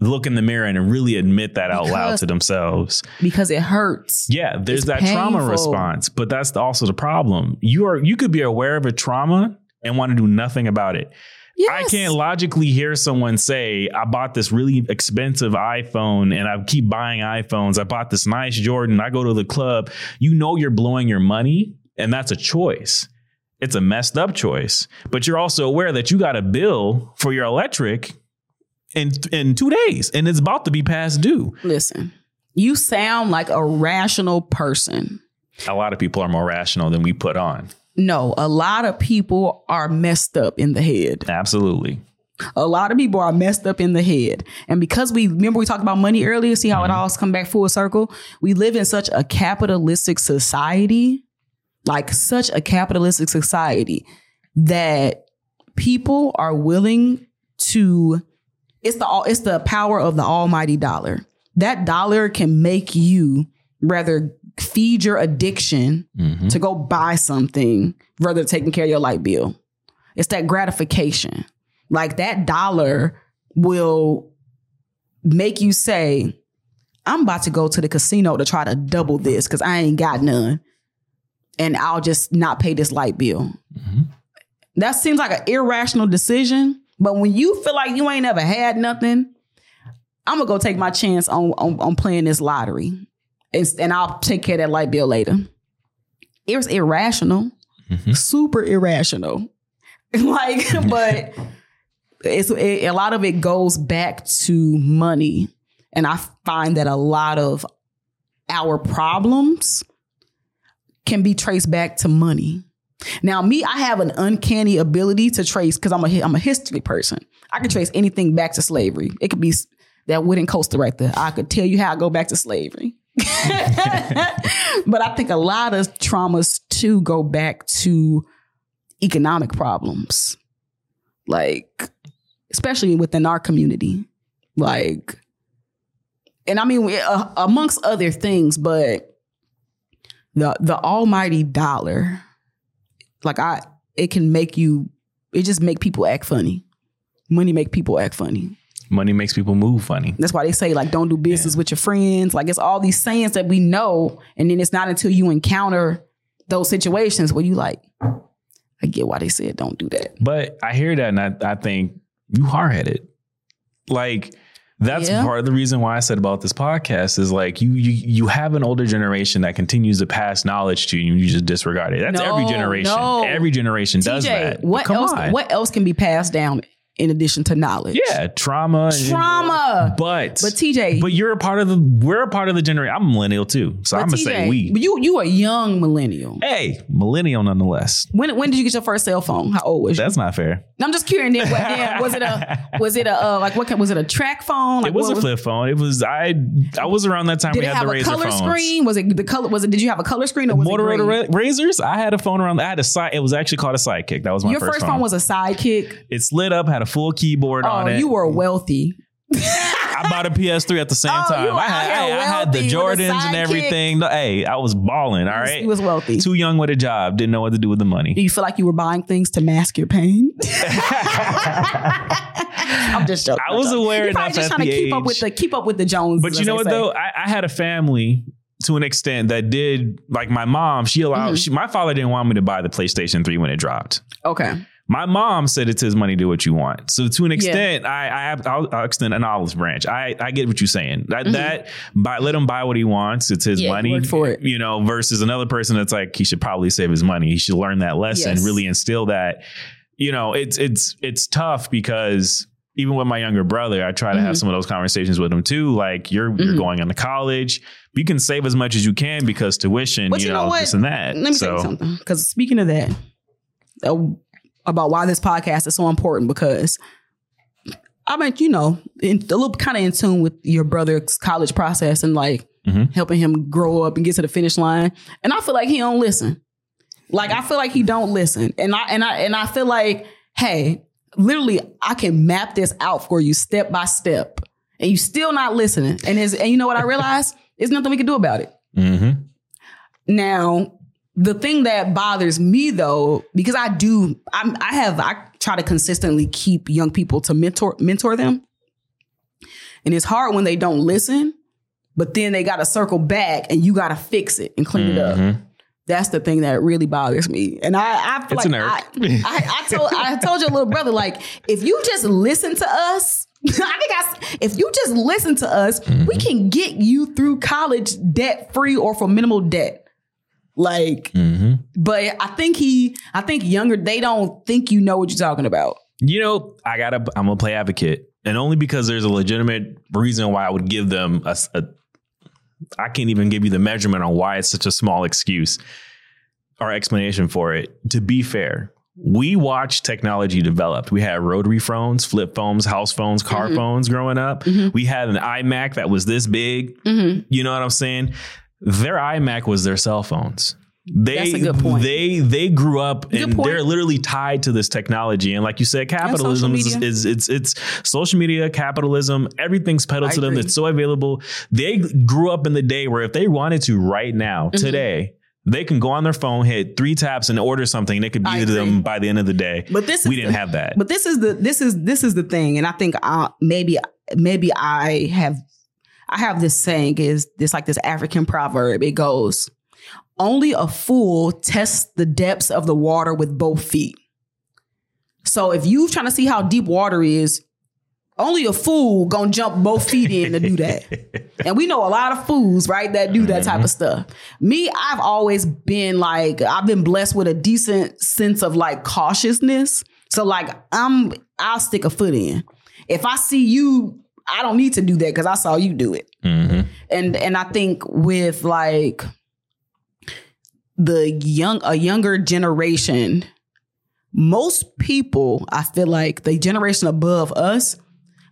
look in the mirror and really admit that out loud to themselves. Because it hurts. Yeah, there's It's that trauma response, but that's also the problem. You are you could be aware of a trauma and want to do nothing about it. I can't logically hear someone say, I bought this really expensive iPhone and I keep buying iPhones. I bought this nice Jordan. I go to the club. You know, you're blowing your money, and that's a choice. It's a messed up choice. But you're also aware that you got a bill for your electric in, in two days and it's about to be past due. Listen, you sound like a rational person. A lot of people are more rational than we put on. No, a lot of people are messed up in the head. Absolutely. A lot of people are messed up in the head. And because we remember we talked about money earlier, see how it mm-hmm. all come back full circle? We live in such a capitalistic society, like such a capitalistic society that people are willing to it's the it's the power of the almighty dollar. That dollar can make you rather feed your addiction Mhm. to go buy something rather than taking care of your light bill. It's that gratification. Like that dollar will make you say, I'm about to go to the casino to try to double this because I ain't got none. And I'll just not pay this light bill. Mhm. That seems like an irrational decision. But when you feel like you ain't ever had nothing, I'm gonna go take my chance on on, on playing this lottery. And, and I'll take care of that light bill later. It was irrational Mhm. super irrational. like, but it's it, a lot of it goes back to money, and I find that a lot of our problems can be traced back to money. Now, me, I have an uncanny ability to trace because I'm a I'm a history person. I can trace anything back to slavery. It could be that wooden coaster right there. I could tell you how I go back to slavery. but I think a lot of traumas too go back to economic problems, like especially within our community, like, and I mean uh, amongst other things, but the the almighty dollar, like I, it can make you, it just make people act funny. Money make people act funny. Money makes people move funny. That's why they say like don't do business with your friends. Like it's all these sayings that we know, and then it's not until you encounter those situations where you like, I get why they said don't do that. But I hear that and I, I think you hard headed. Like that's Yeah. part of the reason why I said about this podcast is like you you you have an older generation that continues to pass knowledge to you and you just disregard it. That's every generation. no. Every generation does that. what else? on. What else can be passed down in addition to knowledge? Yeah, trauma. and- trauma. But But TJ, but you're a part of the we're a part of the generation. I'm a millennial too. So I'm gonna TJ, say we. But you you a young millennial. Hey, millennial nonetheless. When when did you get your first cell phone? How old was you? That's not fair. I'm just curious. Then, what, then, was it a was it a uh, like what was it a TracFone? Like, it was a flip phone. It was I I was around that time Did we it had have the a Razr color phones. screen? Was it the color? Was it? Did you have a color screen or was it Motorola green? Ra- Razrs. I had a phone around. I had a side. It was actually called a Sidekick. That was my Your first, first phone was a sidekick. It slid up, had a full keyboard Oh, on it. you were wealthy. I bought a PS3 at the same Oh, time. I had, hey, I had the wealthy with a Jordans and everything. No, Hey, I was balling. All right. He was wealthy. Too young with a job. Didn't know what to do with the money. Do you feel like you were buying things to mask your pain? I'm just joking. I was aware You're probably enough just at trying to the keep up with the keep up with the Joneses. But you know what say. though? I, I had a family to an extent that did like my mom. She allowed. Mhm. She, my father didn't want me to buy the PlayStation Three when it dropped. Okay. My mom said it's his money, do what you want. So to an Yeah. extent, I, I have, I'll, I'll extend an olive branch. I, I get what you're saying. That Mhm. that buy, let him buy what he wants. It's his Yeah, money. for it. You know, versus another person that's like he should probably save his money. He should learn that lesson, Yes. really instill that. You know, it's it's it's tough because even with my younger brother, I try to have Mhm. some of those conversations with him too. Like you're you're Mhm. going on to college, you can save as much as you can because tuition, you, you know, know what? this and that. Let me so tell you something. Because speaking of that, uh, about why this podcast is so important, because I mean, you know, in, a little kind of in tune with your brother's college process and like Mhm. helping him grow up and get to the finish line. And I feel like he don't listen. Like I feel like he don't listen. And I and I and I feel like, hey, literally, I can map this out for you step by step, and you still not listening. And is and you know what I realized? There's nothing we can do about it. Mm-hmm. Now, the thing that bothers me though, because I do, I'm, I have, I try to consistently keep young people to mentor mentor them, and it's hard when they don't listen. But then they got to circle back, and you got to fix it and clean it up. Mhm. That's the thing that really bothers me. And I, I feel It's like. I, I, I told, I told your little brother, like, if you just listen to us, I think I, if you just listen to us, we Mm-hmm. can get you through college debt free or for minimal debt. Like, Mhm. but I think he, I think younger, they don't think you know what you're talking about. You know, I gotta. I'm gonna play advocate, and only because there's a legitimate reason why I would give them a. a- I can't even give you the measurement on why it's such a small excuse or explanation for it. To be fair, we watched technology developed. We had rotary phones, flip phones, house phones, car Mhm. phones growing up. Mhm. We had an iMac that was this big. Mm-hmm. You know what I'm saying? Their iMac was their cell phones. They That's a good point. they they grew up Good and point. they're literally tied to this technology. And like you said, capitalism is, media. is it's it's social media, capitalism, everything's peddled I to them. agree. It's so available. They grew up in the day where if they wanted to right now, Mm-hmm. today, they can go on their phone, hit three taps, and order something. And it could be I to them by the end of the day. But this we is didn't the- have that. But this is the this is this is the thing, and I think uh, maybe maybe I have I have this saying is this like this African proverb. It goes, "Only a fool tests the depths of the water with both feet." So if you trying to see how deep water is, only a fool gonna jump both feet in to do that. And we know a lot of fools, right, that do that type of mm-hmm. stuff. Me, I've always been like, I've been blessed with a decent sense of like cautiousness. So like I'm I'll stick a foot in. If I see you, I don't need to do that because I saw you do it. Mhm. And and I think with like the young a younger generation, most people, I feel like the generation above us,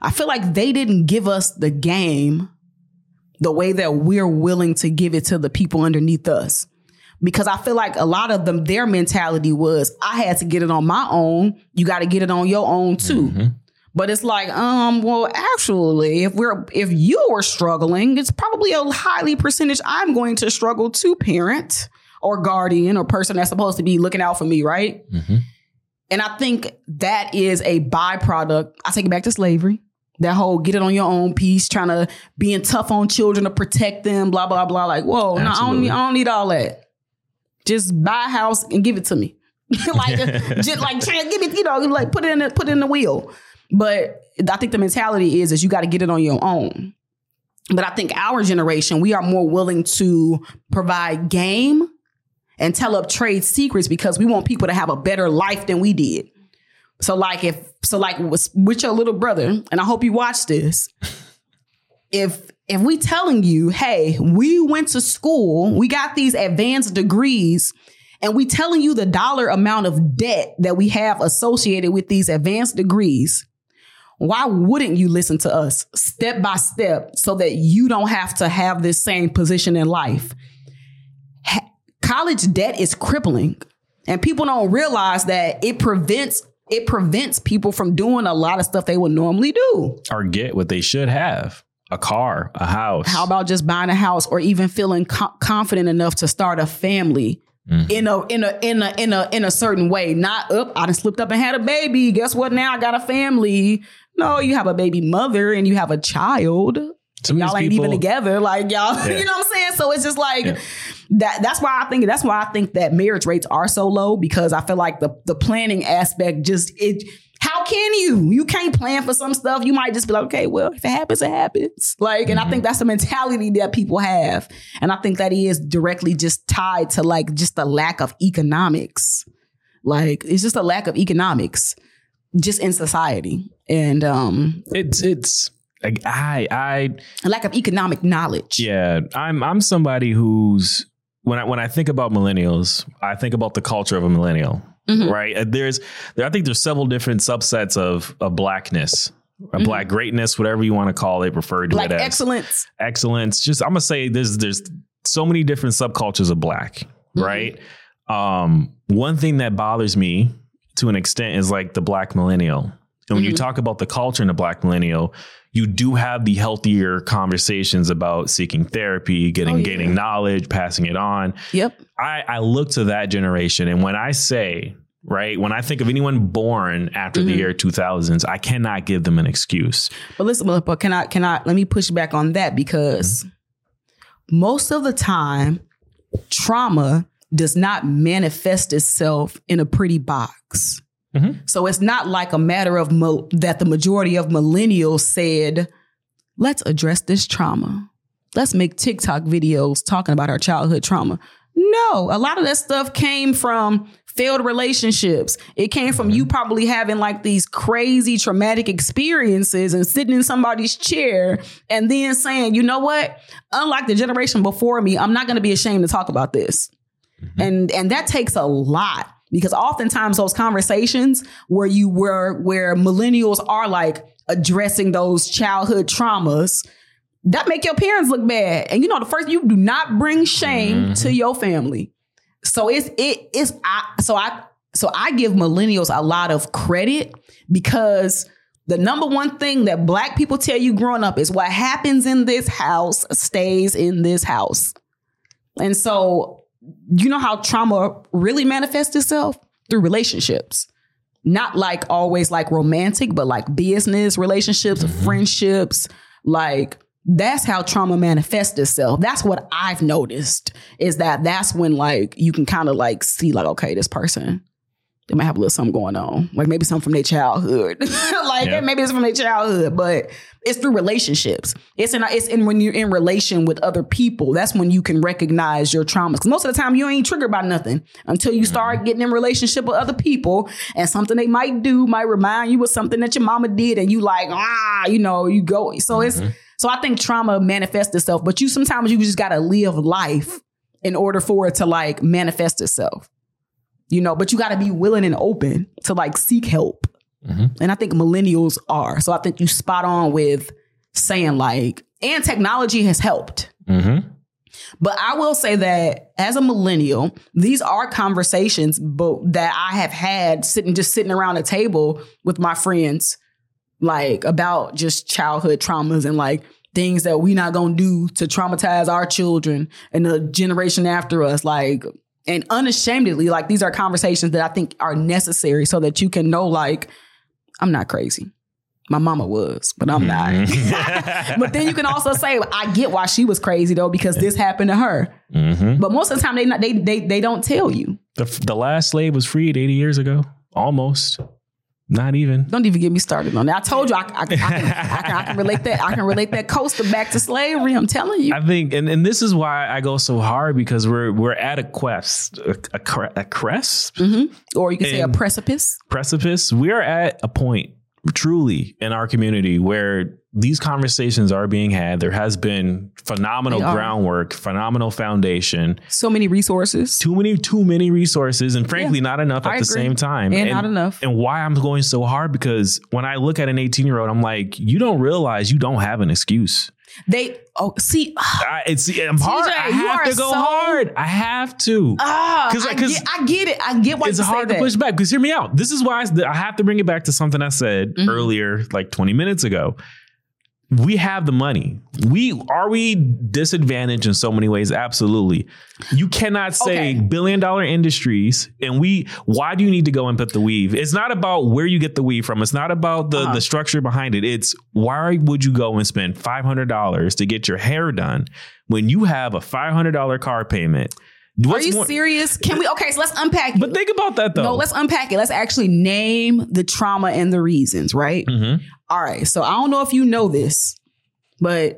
I feel like they didn't give us the game the way that we're willing to give it to the people underneath us. Because I feel like a lot of them, their mentality was, I had to get it on my own. You got to get it on your own too. Mhm. But it's like, um, well, actually, if we're if you were struggling, it's probably a highly percentage I'm going to struggle to parent or guardian or person that's supposed to be looking out for me, right? Mhm. And I think that is a byproduct. I take it back to slavery. That whole get it on your own piece, trying to being tough on children to protect them, blah blah blah. Like, whoa, no, I don't need, I don't need all that. Just buy a house and give it to me. like, just like give it, you know, like put it in the, put it in the wheel. But I think the mentality is is you got to get it on your own. But I think our generation, we are more willing to provide game and tell up trade secrets because we want people to have a better life than we did. So like if so like with, your little brother, and I hope you watch this. If if we telling you, hey, we went to school, we got these advanced degrees, and we telling you the dollar amount of debt that we have associated with these advanced degrees, why wouldn't you listen to us step by step so that you don't have to have this same position in life? Ha- college debt is crippling, and people don't realize that it prevents it prevents people from doing a lot of stuff they would normally do. Or get what they should have a car, a house. How about just buying a house or even feeling co- confident enough to start a family? Mm-hmm. In a in a in a in a in a certain way, not up. I just slipped up and had a baby. Guess what? Now I got a family. No, you have a baby mother and you have a child. Some y'all ain't people, even together. Like y'all, yeah. you know what I'm saying? So it's just like yeah. that. That's why I think that's why I think that marriage rates are so low because I feel like the the planning aspect just it how can you? You can't plan for some stuff. You might just be like, okay, well, if it happens, it happens. Like, and mm-hmm. I think that's the mentality that people have. And I think that is directly just tied to like just the lack of economics. Like, it's just a lack of economics just in society. And um it's it's like I I a lack of economic knowledge. Yeah. I'm I'm somebody who's when I when I think about millennials, I think about the culture of a millennial. Mm-hmm. Right. Uh, there's, there, I think there's several different subsets of, of blackness, mm-hmm. black greatness, whatever you want to call it, referred to black it as excellence. Excellence. Just, I'm gonna say there's, there's so many different subcultures of black. Mm-hmm. Right. Um, one thing that bothers me to an extent is like the black millennial. And when you mm-hmm. talk about the culture in the black millennial, you do have the healthier conversations about seeking therapy, getting oh, yeah. gaining knowledge, passing it on. Yep. I, I look to that generation, and when I say right? When I think of anyone born after mm-hmm. the year 2000s, I cannot give them an excuse. But listen, but can I can I let me push back on that because mm-hmm. most of the time trauma does not manifest itself in a pretty box. Mm-hmm. So it's not like a matter of mo- that the majority of millennials said, let's address this trauma. Let's make TikTok videos talking about our childhood trauma. No, a lot of that stuff came from failed relationships. It came from you probably having like these crazy traumatic experiences and sitting in somebody's chair and then saying, you know what? Unlike the generation before me, I'm not going to be ashamed to talk about this. Mm-hmm. And and that takes a lot because oftentimes those conversations where you were where millennials are like addressing those childhood traumas that make your parents look bad and you know the first you do not bring shame mm-hmm. to your family so it's it is i so i so i give millennials a lot of credit because the number one thing that black people tell you growing up is what happens in this house stays in this house and so you know how trauma really manifests itself? Through relationships. Not like always like romantic but like business relationships mm-hmm. friendships. Like that's how trauma manifests itself. That's what i've noticed is that that's when like you can kind of like see like okay this person they might have a little something going on, like maybe something from their childhood, like yeah. maybe it's from their childhood, but it's through relationships. It's in it's in when you're in relation with other people. That's when you can recognize your traumas. Because most of the time you ain't triggered by nothing until you start mm-hmm. getting in relationship with other people, and something they might do might remind you of something that your mama did, and you like ah, you know, you go. So mm-hmm. it's so I think trauma manifests itself, but you sometimes you just gotta live life in order for it to like manifest itself you know, but you got to be willing and open to like seek help. Mm-hmm. And I think millennials are. So I think you spot on with saying like, and technology has helped. Mm-hmm. But I will say that as a millennial, these are conversations that I have had sitting just sitting around a table with my friends, like about just childhood traumas and like things that we not gonna do to traumatize our children and the generation after us. Like and unashamedly, like these are conversations that I think are necessary so that you can know, like, I'm not crazy. My mama was, but I'm not. Mm-hmm. but then you can also say, I get why she was crazy though, because this happened to her. Mm-hmm. But most of the time, they not they they they don't tell you. The the last slave was freed 80 years ago, almost. Not even. Don't even get me started on that. I told you I, I, I, can, I, can, I can relate that. I can relate that coaster back to slavery. I'm telling you. I think, and, and this is why I go so hard because we're we're at a quest, a, a, a crest, mm-hmm. or you can say a precipice. Precipice. We are at a point truly in our community where these conversations are being had. There has been phenomenal groundwork, phenomenal foundation. So many resources. Too many, too many resources, and frankly, yeah, not enough at I the agree. same time. And, and, not enough. And why I'm going so hard because when I look at an 18 year old, I'm like, you don't realize you don't have an excuse. They oh see I, it's I'm hard. I TJ, you have to go so- hard. I have to. ah 'Cause- I, get, it I get it I get why it's hard to that. push back because hear me out. This is why I, I have to bring it back to something I said Mhm. earlier, like 20 minutes ago. We have the money. We are we disadvantaged in so many ways? Absolutely. You cannot say Okay. billion dollar industries and we why do you need to go and put the weave? It's not about where you get the weave from. It's not about the, Uh-huh. the structure behind it. It's why would you go and spend $500 to get your hair done when you have a $500 car payment? Are you more- serious? Can we? Okay, so let's unpack it. But think about that though. no, let's unpack it. Let's actually name the trauma and the reasons, right? Mhm. All right. So I don't know if you know this, but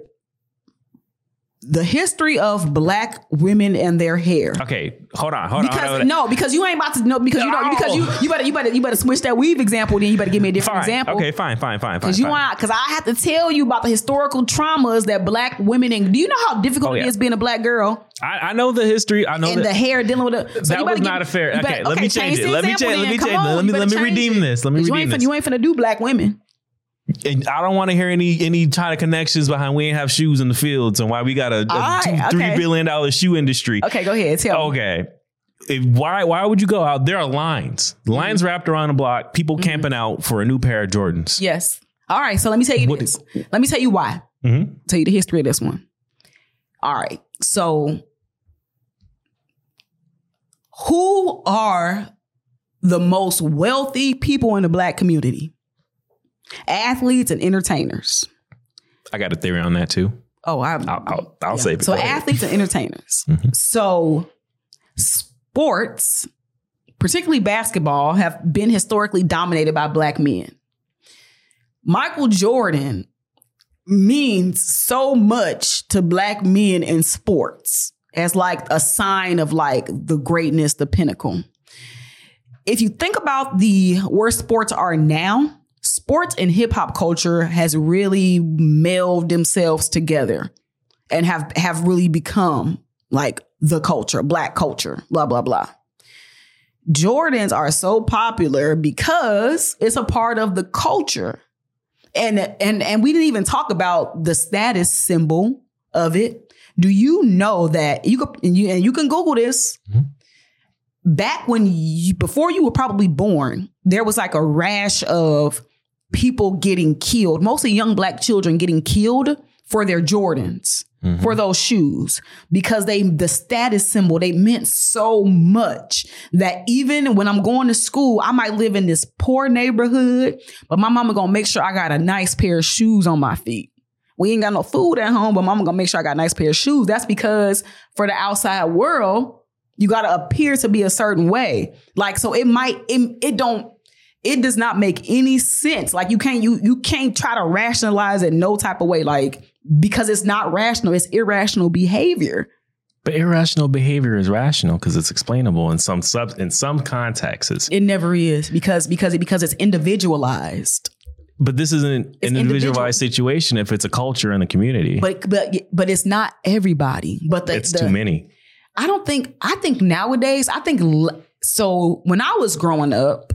the history of black women and their hair. Okay, hold on, hold on. Because on. no, because you ain't about to know because you don't because you you better you better you better switch that weave example. Then you better give me a different Fine. example. Okay, fine, fine, fine, fine. Because you want, because I have to tell you about the historical traumas that black women and do you know how difficult Oh, yeah. is being a black girl I, I know the history. I know and that. the hair dealing with it. So that was not a fair. Okay, better- let me change it. Let me change. Let me change. Let me let me redeem it. this. Let me redeem this. you ain't finna do black women. And I don't want to hear any any kind of connections behind we ain't have shoes in the fields and why we got a, a right, two, okay. three billion dollar shoe industry. Okay, go ahead. Tell me. Okay. If, why why would you go out? There are lines, lines Mm-hmm. wrapped around the block. People camping out for a new pair of Jordans. Yes. All right. So let me tell you What this. Let me tell you why. Mhm. Tell you the history of this one. All right. So who are the most wealthy people in the black community? Athletes and entertainers. I got a theory on that too. Oh, I, I'll I'll, I'll yeah. save it. So athletes and entertainers. Mhm. So sports, particularly basketball, have been historically dominated by black men. Michael Jordan means so much to black men in sports as like a sign of like the greatness, the pinnacle. If you think about the where sports are now, sports and hip hop culture has really melded themselves together and have have really become like the culture, black culture, blah blah blah. Jordans are so popular because it's a part of the culture. And and and we didn't even talk about the status symbol of it. Do you know that you could and you, and you can Google this? Mhm. Back when you before you were probably born, there was like a rash of people getting killed, mostly young black children getting killed for their Jordans, Mhm. for those shoes, because they the status symbol, they meant so much that even when I'm going to school, I might live in this poor neighborhood, but my mama gonna make sure I got a nice pair of shoes on my feet. We ain't got no food at home, but mama gonna make sure I got a nice pair of shoes. That's because for the outside world, you gotta appear to be a certain way. Like, so it might, it, it don't, it does not make any sense. Like you can't, you you can't try to rationalize it no type of way. Like, because it's not rational, it's irrational behavior. But irrational behavior is rational because it's explainable in some sub in some contexts. It never is because because it because it's individualized. But this isn't an It's individualized situation if it's a culture in the community. But but but it's not everybody. But the, it's the- too many. I don't think. I think nowadays. I think so. When I was growing up,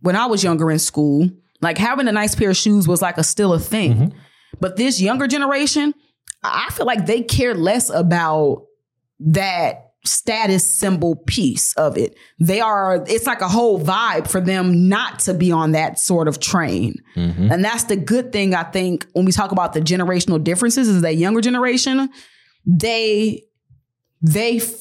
when I was younger in school, like having a nice pair of shoes was like a still a thing. Mhm. But this younger generation, I feel like they care less about that status symbol piece of it. They are. It's like a whole vibe for them not to be on that sort of train. Mhm. And that's the good thing, I think, when we talk about the generational differences, is that younger generation, they they f-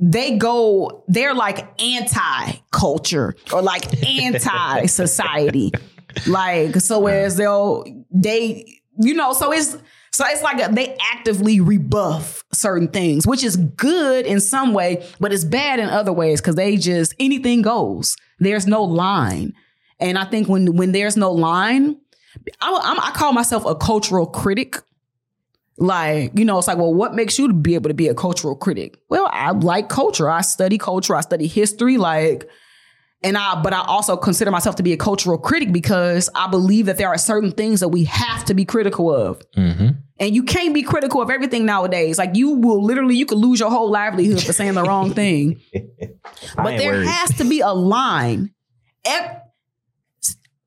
they go, they're like anti-culture or like anti-society. like, so whereas they'll they, you know, so it's so it's like a, they actively rebuff certain things, which is good in some way, but it's bad in other ways because they just anything goes. There's no line. And I think when when there's no line, I, I'm, I call myself a cultural critic. Like, you know, it's like, well, what makes you to be able to be a cultural critic? Well, I like culture. I study culture. I study history. Like, and I, but I also consider myself to be a cultural critic because I believe that there are certain things that we have to be critical of. Mhm. And you can't be critical of everything nowadays. Like you will literally, you could lose your whole livelihood for saying the wrong thing. But there worried. has to be a line.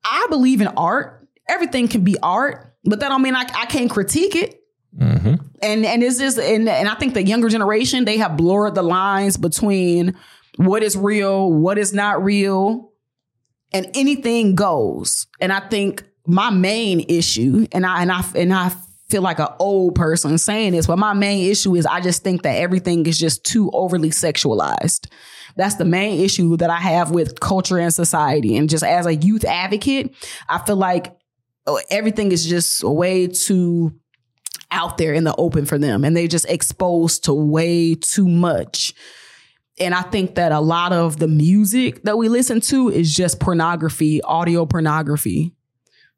I believe in art everything can be art, but that don't mean I, I can't critique it. Mm-hmm. And and it's just and and I think the younger generation they have blurred the lines between what is real, what is not real, and anything goes. And I think my main issue, and I and I and I feel like an old person saying this, but my main issue is I just think that everything is just too overly sexualized. That's the main issue that I have with culture and society. And just as a youth advocate, I feel like oh, everything is just a way too out there in the open for them and they just exposed to way too much. And I think that a lot of the music that we listen to is just pornography, audio pornography.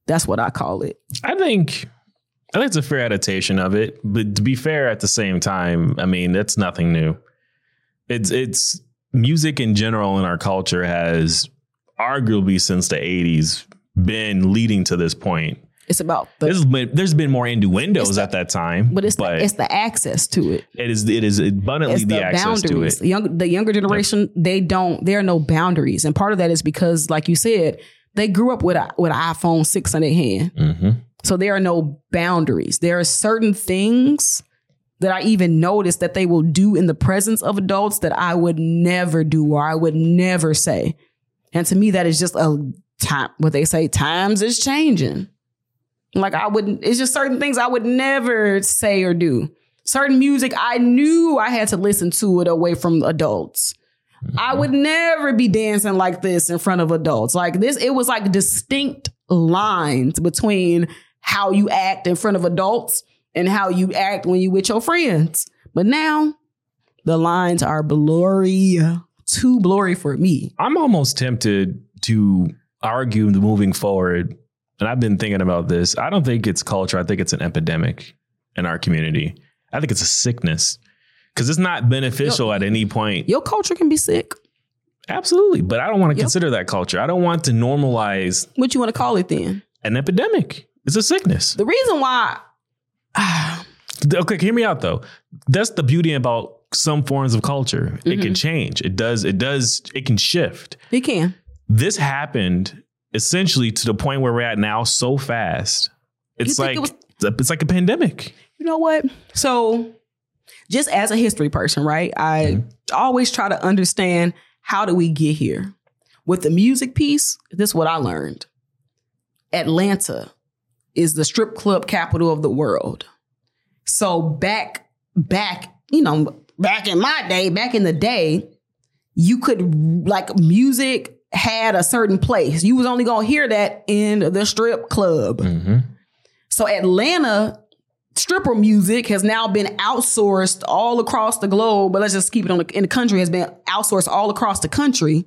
That's what I call it. I think I think it's a fair adaptation of it, but to be fair at the same time, I mean, that's nothing new. It's it's music in general in our culture has arguably since the 80s been leading to this point. It's about the There's been, there's been more innuendos the- at that time, but it's the, it's the access to it. it is it is abundantly the, the, access to it. The young, the younger generation, they don't. There are no boundaries, and part of that is because, like you said, they grew up with a, with an iPhone six in their hand, Mm-hmm. so there are no boundaries. There are certain things that I even notice that they will do in the presence of adults that I would never do or I would never say, and to me, that is just a time. What they say, times is changing. Like I wouldn't. It's just certain things I would never say or do certain music I knew I had to listen to it away from adults. I mm-hmm. would never be dancing like this in front of adults. Like this, it was like distinct lines between how you act in front of adults and how you act when you with your friends. But now the lines are blurry, too blurry for me. I'm almost tempted to argue moving forward, and I've been thinking about this. I don't think it's culture. I think it's an epidemic in our community. I think it's a sickness because it's not beneficial at any point. Your culture can be sick. Absolutely, but I don't want to Yep. consider that culture. I don't want to normalize What you want to call it then? an epidemic. It's a sickness. The reason why Okay, hear me out though. That's the beauty about some forms of culture. It Mm-hmm. can change. It does. It does. It can shift. it can. This happened essentially to the point where we're at now so fast. It's like it was- it's like a pandemic. You know what? So, just as a history person, right? I mm-hmm. always try to understand how do we get here. With the music piece, this is what I learned. Atlanta is the strip club capital of the world. So back back, you know, back in my day, back in the day, you could like music had a certain place. You was only going to hear that in the strip club. Mm-hmm. So Atlanta stripper music has now been outsourced all across the globe, but let's just keep it on the, in the country has been outsourced all across the country.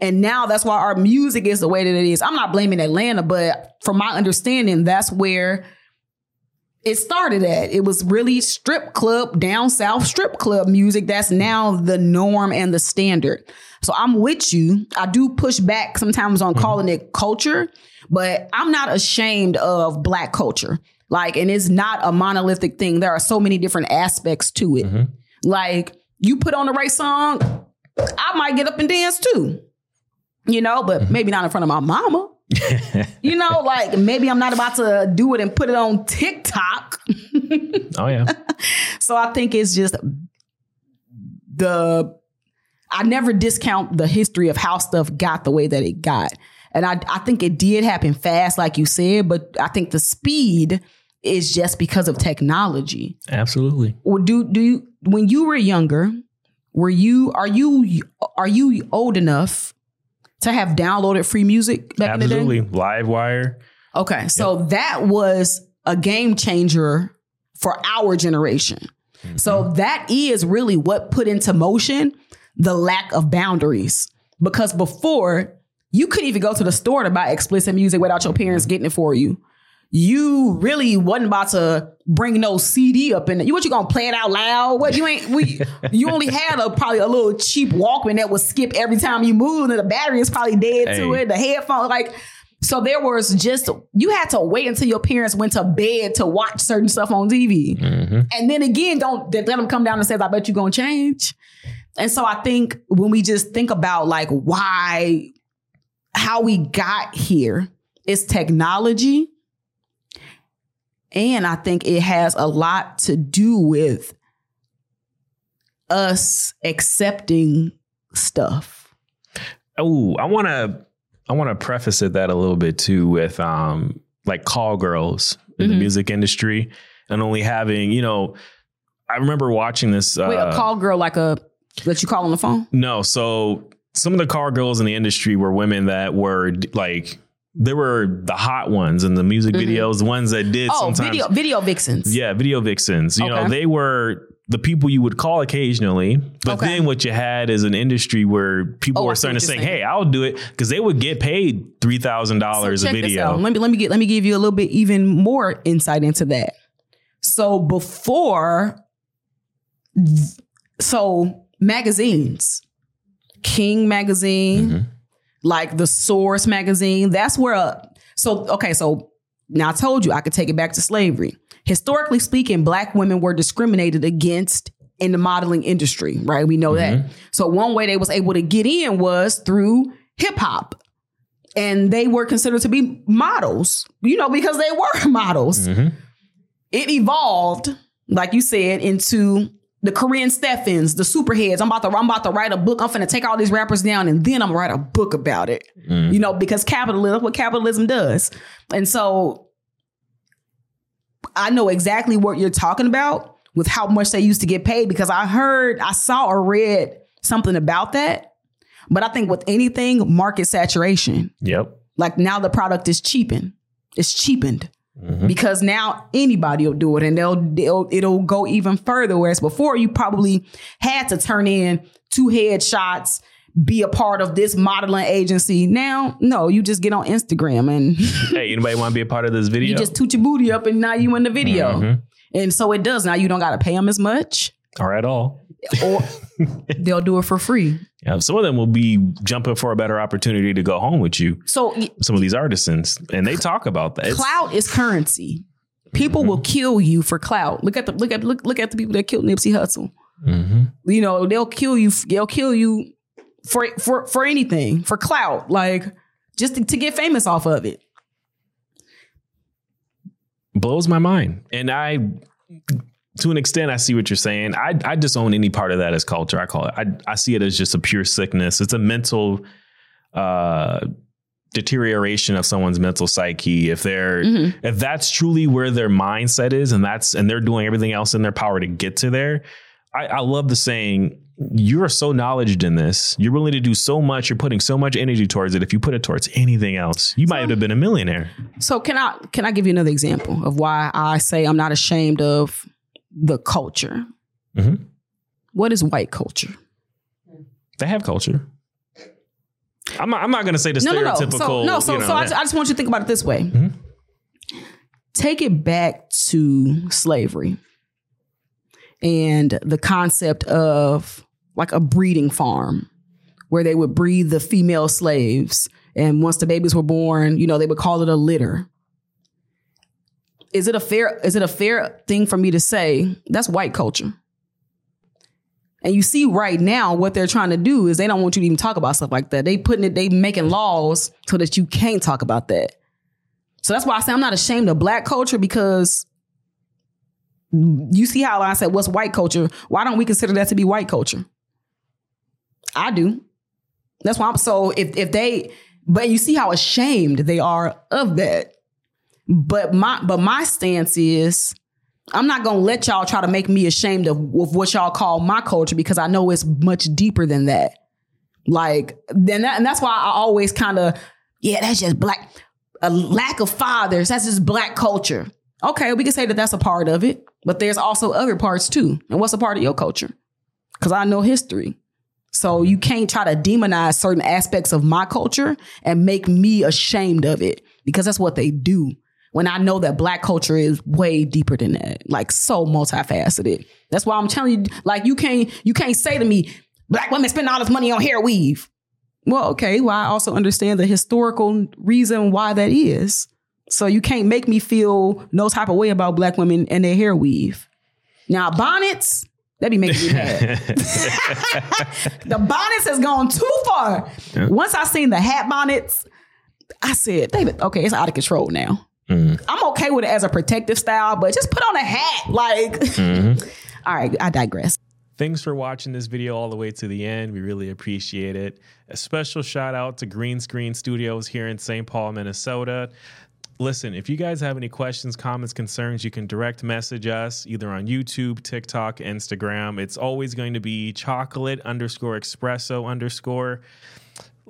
And now that's why our music is the way that it is. I'm not blaming Atlanta, but from my understanding, that's where it started at. It was really strip club, down south strip club music. That's now the norm and the standard. So I'm with you. I do push back sometimes on mm-hmm. calling it culture, but I'm not ashamed of black culture. Like, and it's not a monolithic thing. There are so many different aspects to it. Mm-hmm. Like, you put on the right song, I might get up and dance too. You know, but mm-hmm. maybe not in front of my mama. You know, like maybe I'm not about to do it and put it on TikTok. Oh yeah. So I think it's just the I never discount the history of how stuff got the way that it got. And I, I think it did happen fast, like you said, but I think the speed is just because of technology. Absolutely. Or do do you when you were younger, were you are you are you old enough to have downloaded free music back in the day? Absolutely. LimeWire. Okay, so that was a game changer for our generation. Mm-hmm. So that is really what put into motion the lack of boundaries. Because before, you couldn't even go to the store to buy explicit music without your parents getting it for you. You really wasn't about to bring no CD up in it. You what you gonna play it out loud? What you ain't we you only had a probably a little cheap Walkman that would skip every time you moved, and the battery is probably dead to it. The headphone, like so there was just you had to wait until your parents went to bed to watch certain stuff on TV. Mm-hmm. And then again, don't let them come down and say, I bet you're gonna change. And so I think when we just think about like why, how we got here is technology And I think it has a lot to do with us accepting stuff. Oh, I want to I want to preface it that a little bit too with um like call girls in the Mhm. music industry and only having, you know, I remember watching this uh Wait, a call girl like a that you call on the phone? no, so some of the call girls in the industry were women that were like they were the hot ones and the music Mhm. videos, the ones that did Oh, sometimes video video vixens. Yeah, video vixens. You know, they were the people you would call occasionally. But Okay. then what you had is an industry where people Oh, were starting to say. "Hey, I'll do it," because they would get paid three thousand dollars So a check this video. Let me let me get let me give you a little bit even more insight into that. So before, so magazines, King magazine, Mhm. Like the Source magazine, that's where. Uh, so okay, so now I told you I could take it back to slavery. Historically speaking, black women were discriminated against in the modeling industry, right? We know that. So one way they was able to get in was through hip hop and they were considered to be models, you know, because they were models. Mhm. It evolved, like you said, into the Karrine Steffans, the superheads. I'm about to, I'm about to write a book. I'm finna take all these rappers down, and then I'm gonna write a book about it. Mm. You know, because capitalism, what capitalism does, and so I know exactly what you're talking about with how much they used to get paid because I heard, I saw or read something about that. But I think with anything, market saturation. Yep. Like now the product is cheapened. It's cheapened Mhm. because now anybody will do it and they'll, they'll it'll go even further. Whereas before you probably had to turn in two headshots, be a part of this modeling agency. Now, no, you just get on Instagram and hey, anybody want to be a part of this video? you just toot your booty up and now you in the video. Mhm. And so it does. Now you don't gotta pay them as much. Or at all. Or they'll do it for free. Yeah, some of them will be jumping for a better opportunity to go home with you. So Some of these artisans, and they talk about that. It's- clout is currency. People will kill you for clout. Look at the look at look look at the people that killed Nipsey Hussle. Mhm. You know, they'll kill you. They'll kill you for for for anything for clout, like just to, to get famous off of it. blows my mind. And I, to an extent, I see what you're saying. I, I disown any part of that as culture. I call it. I, I see it as just a pure sickness. It's a mental uh, deterioration of someone's mental psyche. If they're, Mhm. if that's truly where their mindset is, and that's and they're doing everything else in their power to get to there. I, I love the saying. You are so knowledged in this. You're willing to do so much. You're putting so much energy towards it. If you put it towards anything else, you might have been a millionaire. So can I can I give you another example of why I say I'm not ashamed of the culture? Mhm. What is white culture? They have culture. I'm not, I'm not going to say the No, no, no. So, no, so, you know, so I, I just want you to think about it this way. Mhm. Take it back to slavery and the concept of like a breeding farm where they would breed the female slaves. And once the babies were born, you know, they would call it a litter. Is it a fair is it a fair thing for me to say that's white culture? And you see right now what they're trying to do is they don't want you to even talk about stuff like that. They putting it, they making laws so that you can't talk about that. So that's why I say I'm not ashamed of black culture because you see how I said what's white culture? Why don't we consider that to be white culture? I do. That's why I'm so if if they but you see how ashamed they are of that. But my but my stance is I'm not gonna let y'all try to make me ashamed of, of what y'all call my culture because I know it's much deeper than that. Like then that, and that's why I always kind of yeah that's just black a lack of fathers that's just black culture. Okay, we can say that that's a part of it, but there's also other parts too. And what's a part of your culture? Because I know history. So mm-hmm. you can't try to demonize certain aspects of my culture and make me ashamed of it because that's what they do. When I know that black culture is way deeper than that, like so multifaceted. That's why I'm telling you, like you can't you can't say to me, black women spend all this money on hair weave. Well, okay, well, I also understand the historical reason why that is. So you can't make me feel no type of way about black women and their hair weave. Now bonnets, that be making me mad. the bonnets has gone too far. Once I seen the hat bonnets, I said, David, okay, it's out of control now. Mm. I'm okay with it as a protective style, but just put on a hat. Like, Mm-hmm. all right, I digress. Thanks for watching this video all the way to the end. We really appreciate it. A special shout out to Green Screen Studios here in St. Paul, Minnesota. Listen, if you guys have any questions, comments, concerns, you can direct message us either on YouTube, TikTok, Instagram. It's always going to be chocolate underscore espresso underscore.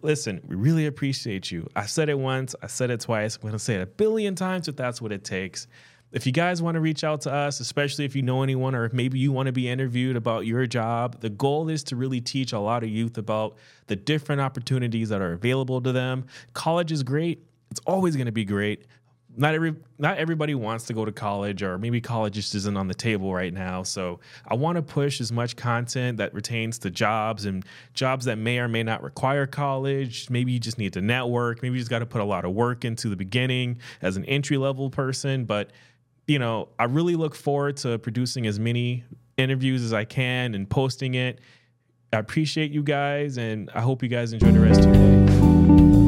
Listen, we really appreciate you. I said it once, I said it twice. I'm going to say it a billion times if that's what it takes. If you guys want to reach out to us, especially if you know anyone or if maybe you want to be interviewed about your job, the goal is to really teach a lot of youth about the different opportunities that are available to them. College is great. It's always going to be great. Not every not everybody wants to go to college or maybe college just isn't on the table right now. So I want to push as much content that retains to jobs and jobs that may or may not require college. Maybe you just need to network. Maybe you just got to put a lot of work into the beginning as an entry level person, but you know, I really look forward to producing as many interviews as I can and posting it. I appreciate you guys and I hope you guys enjoy the rest of your day.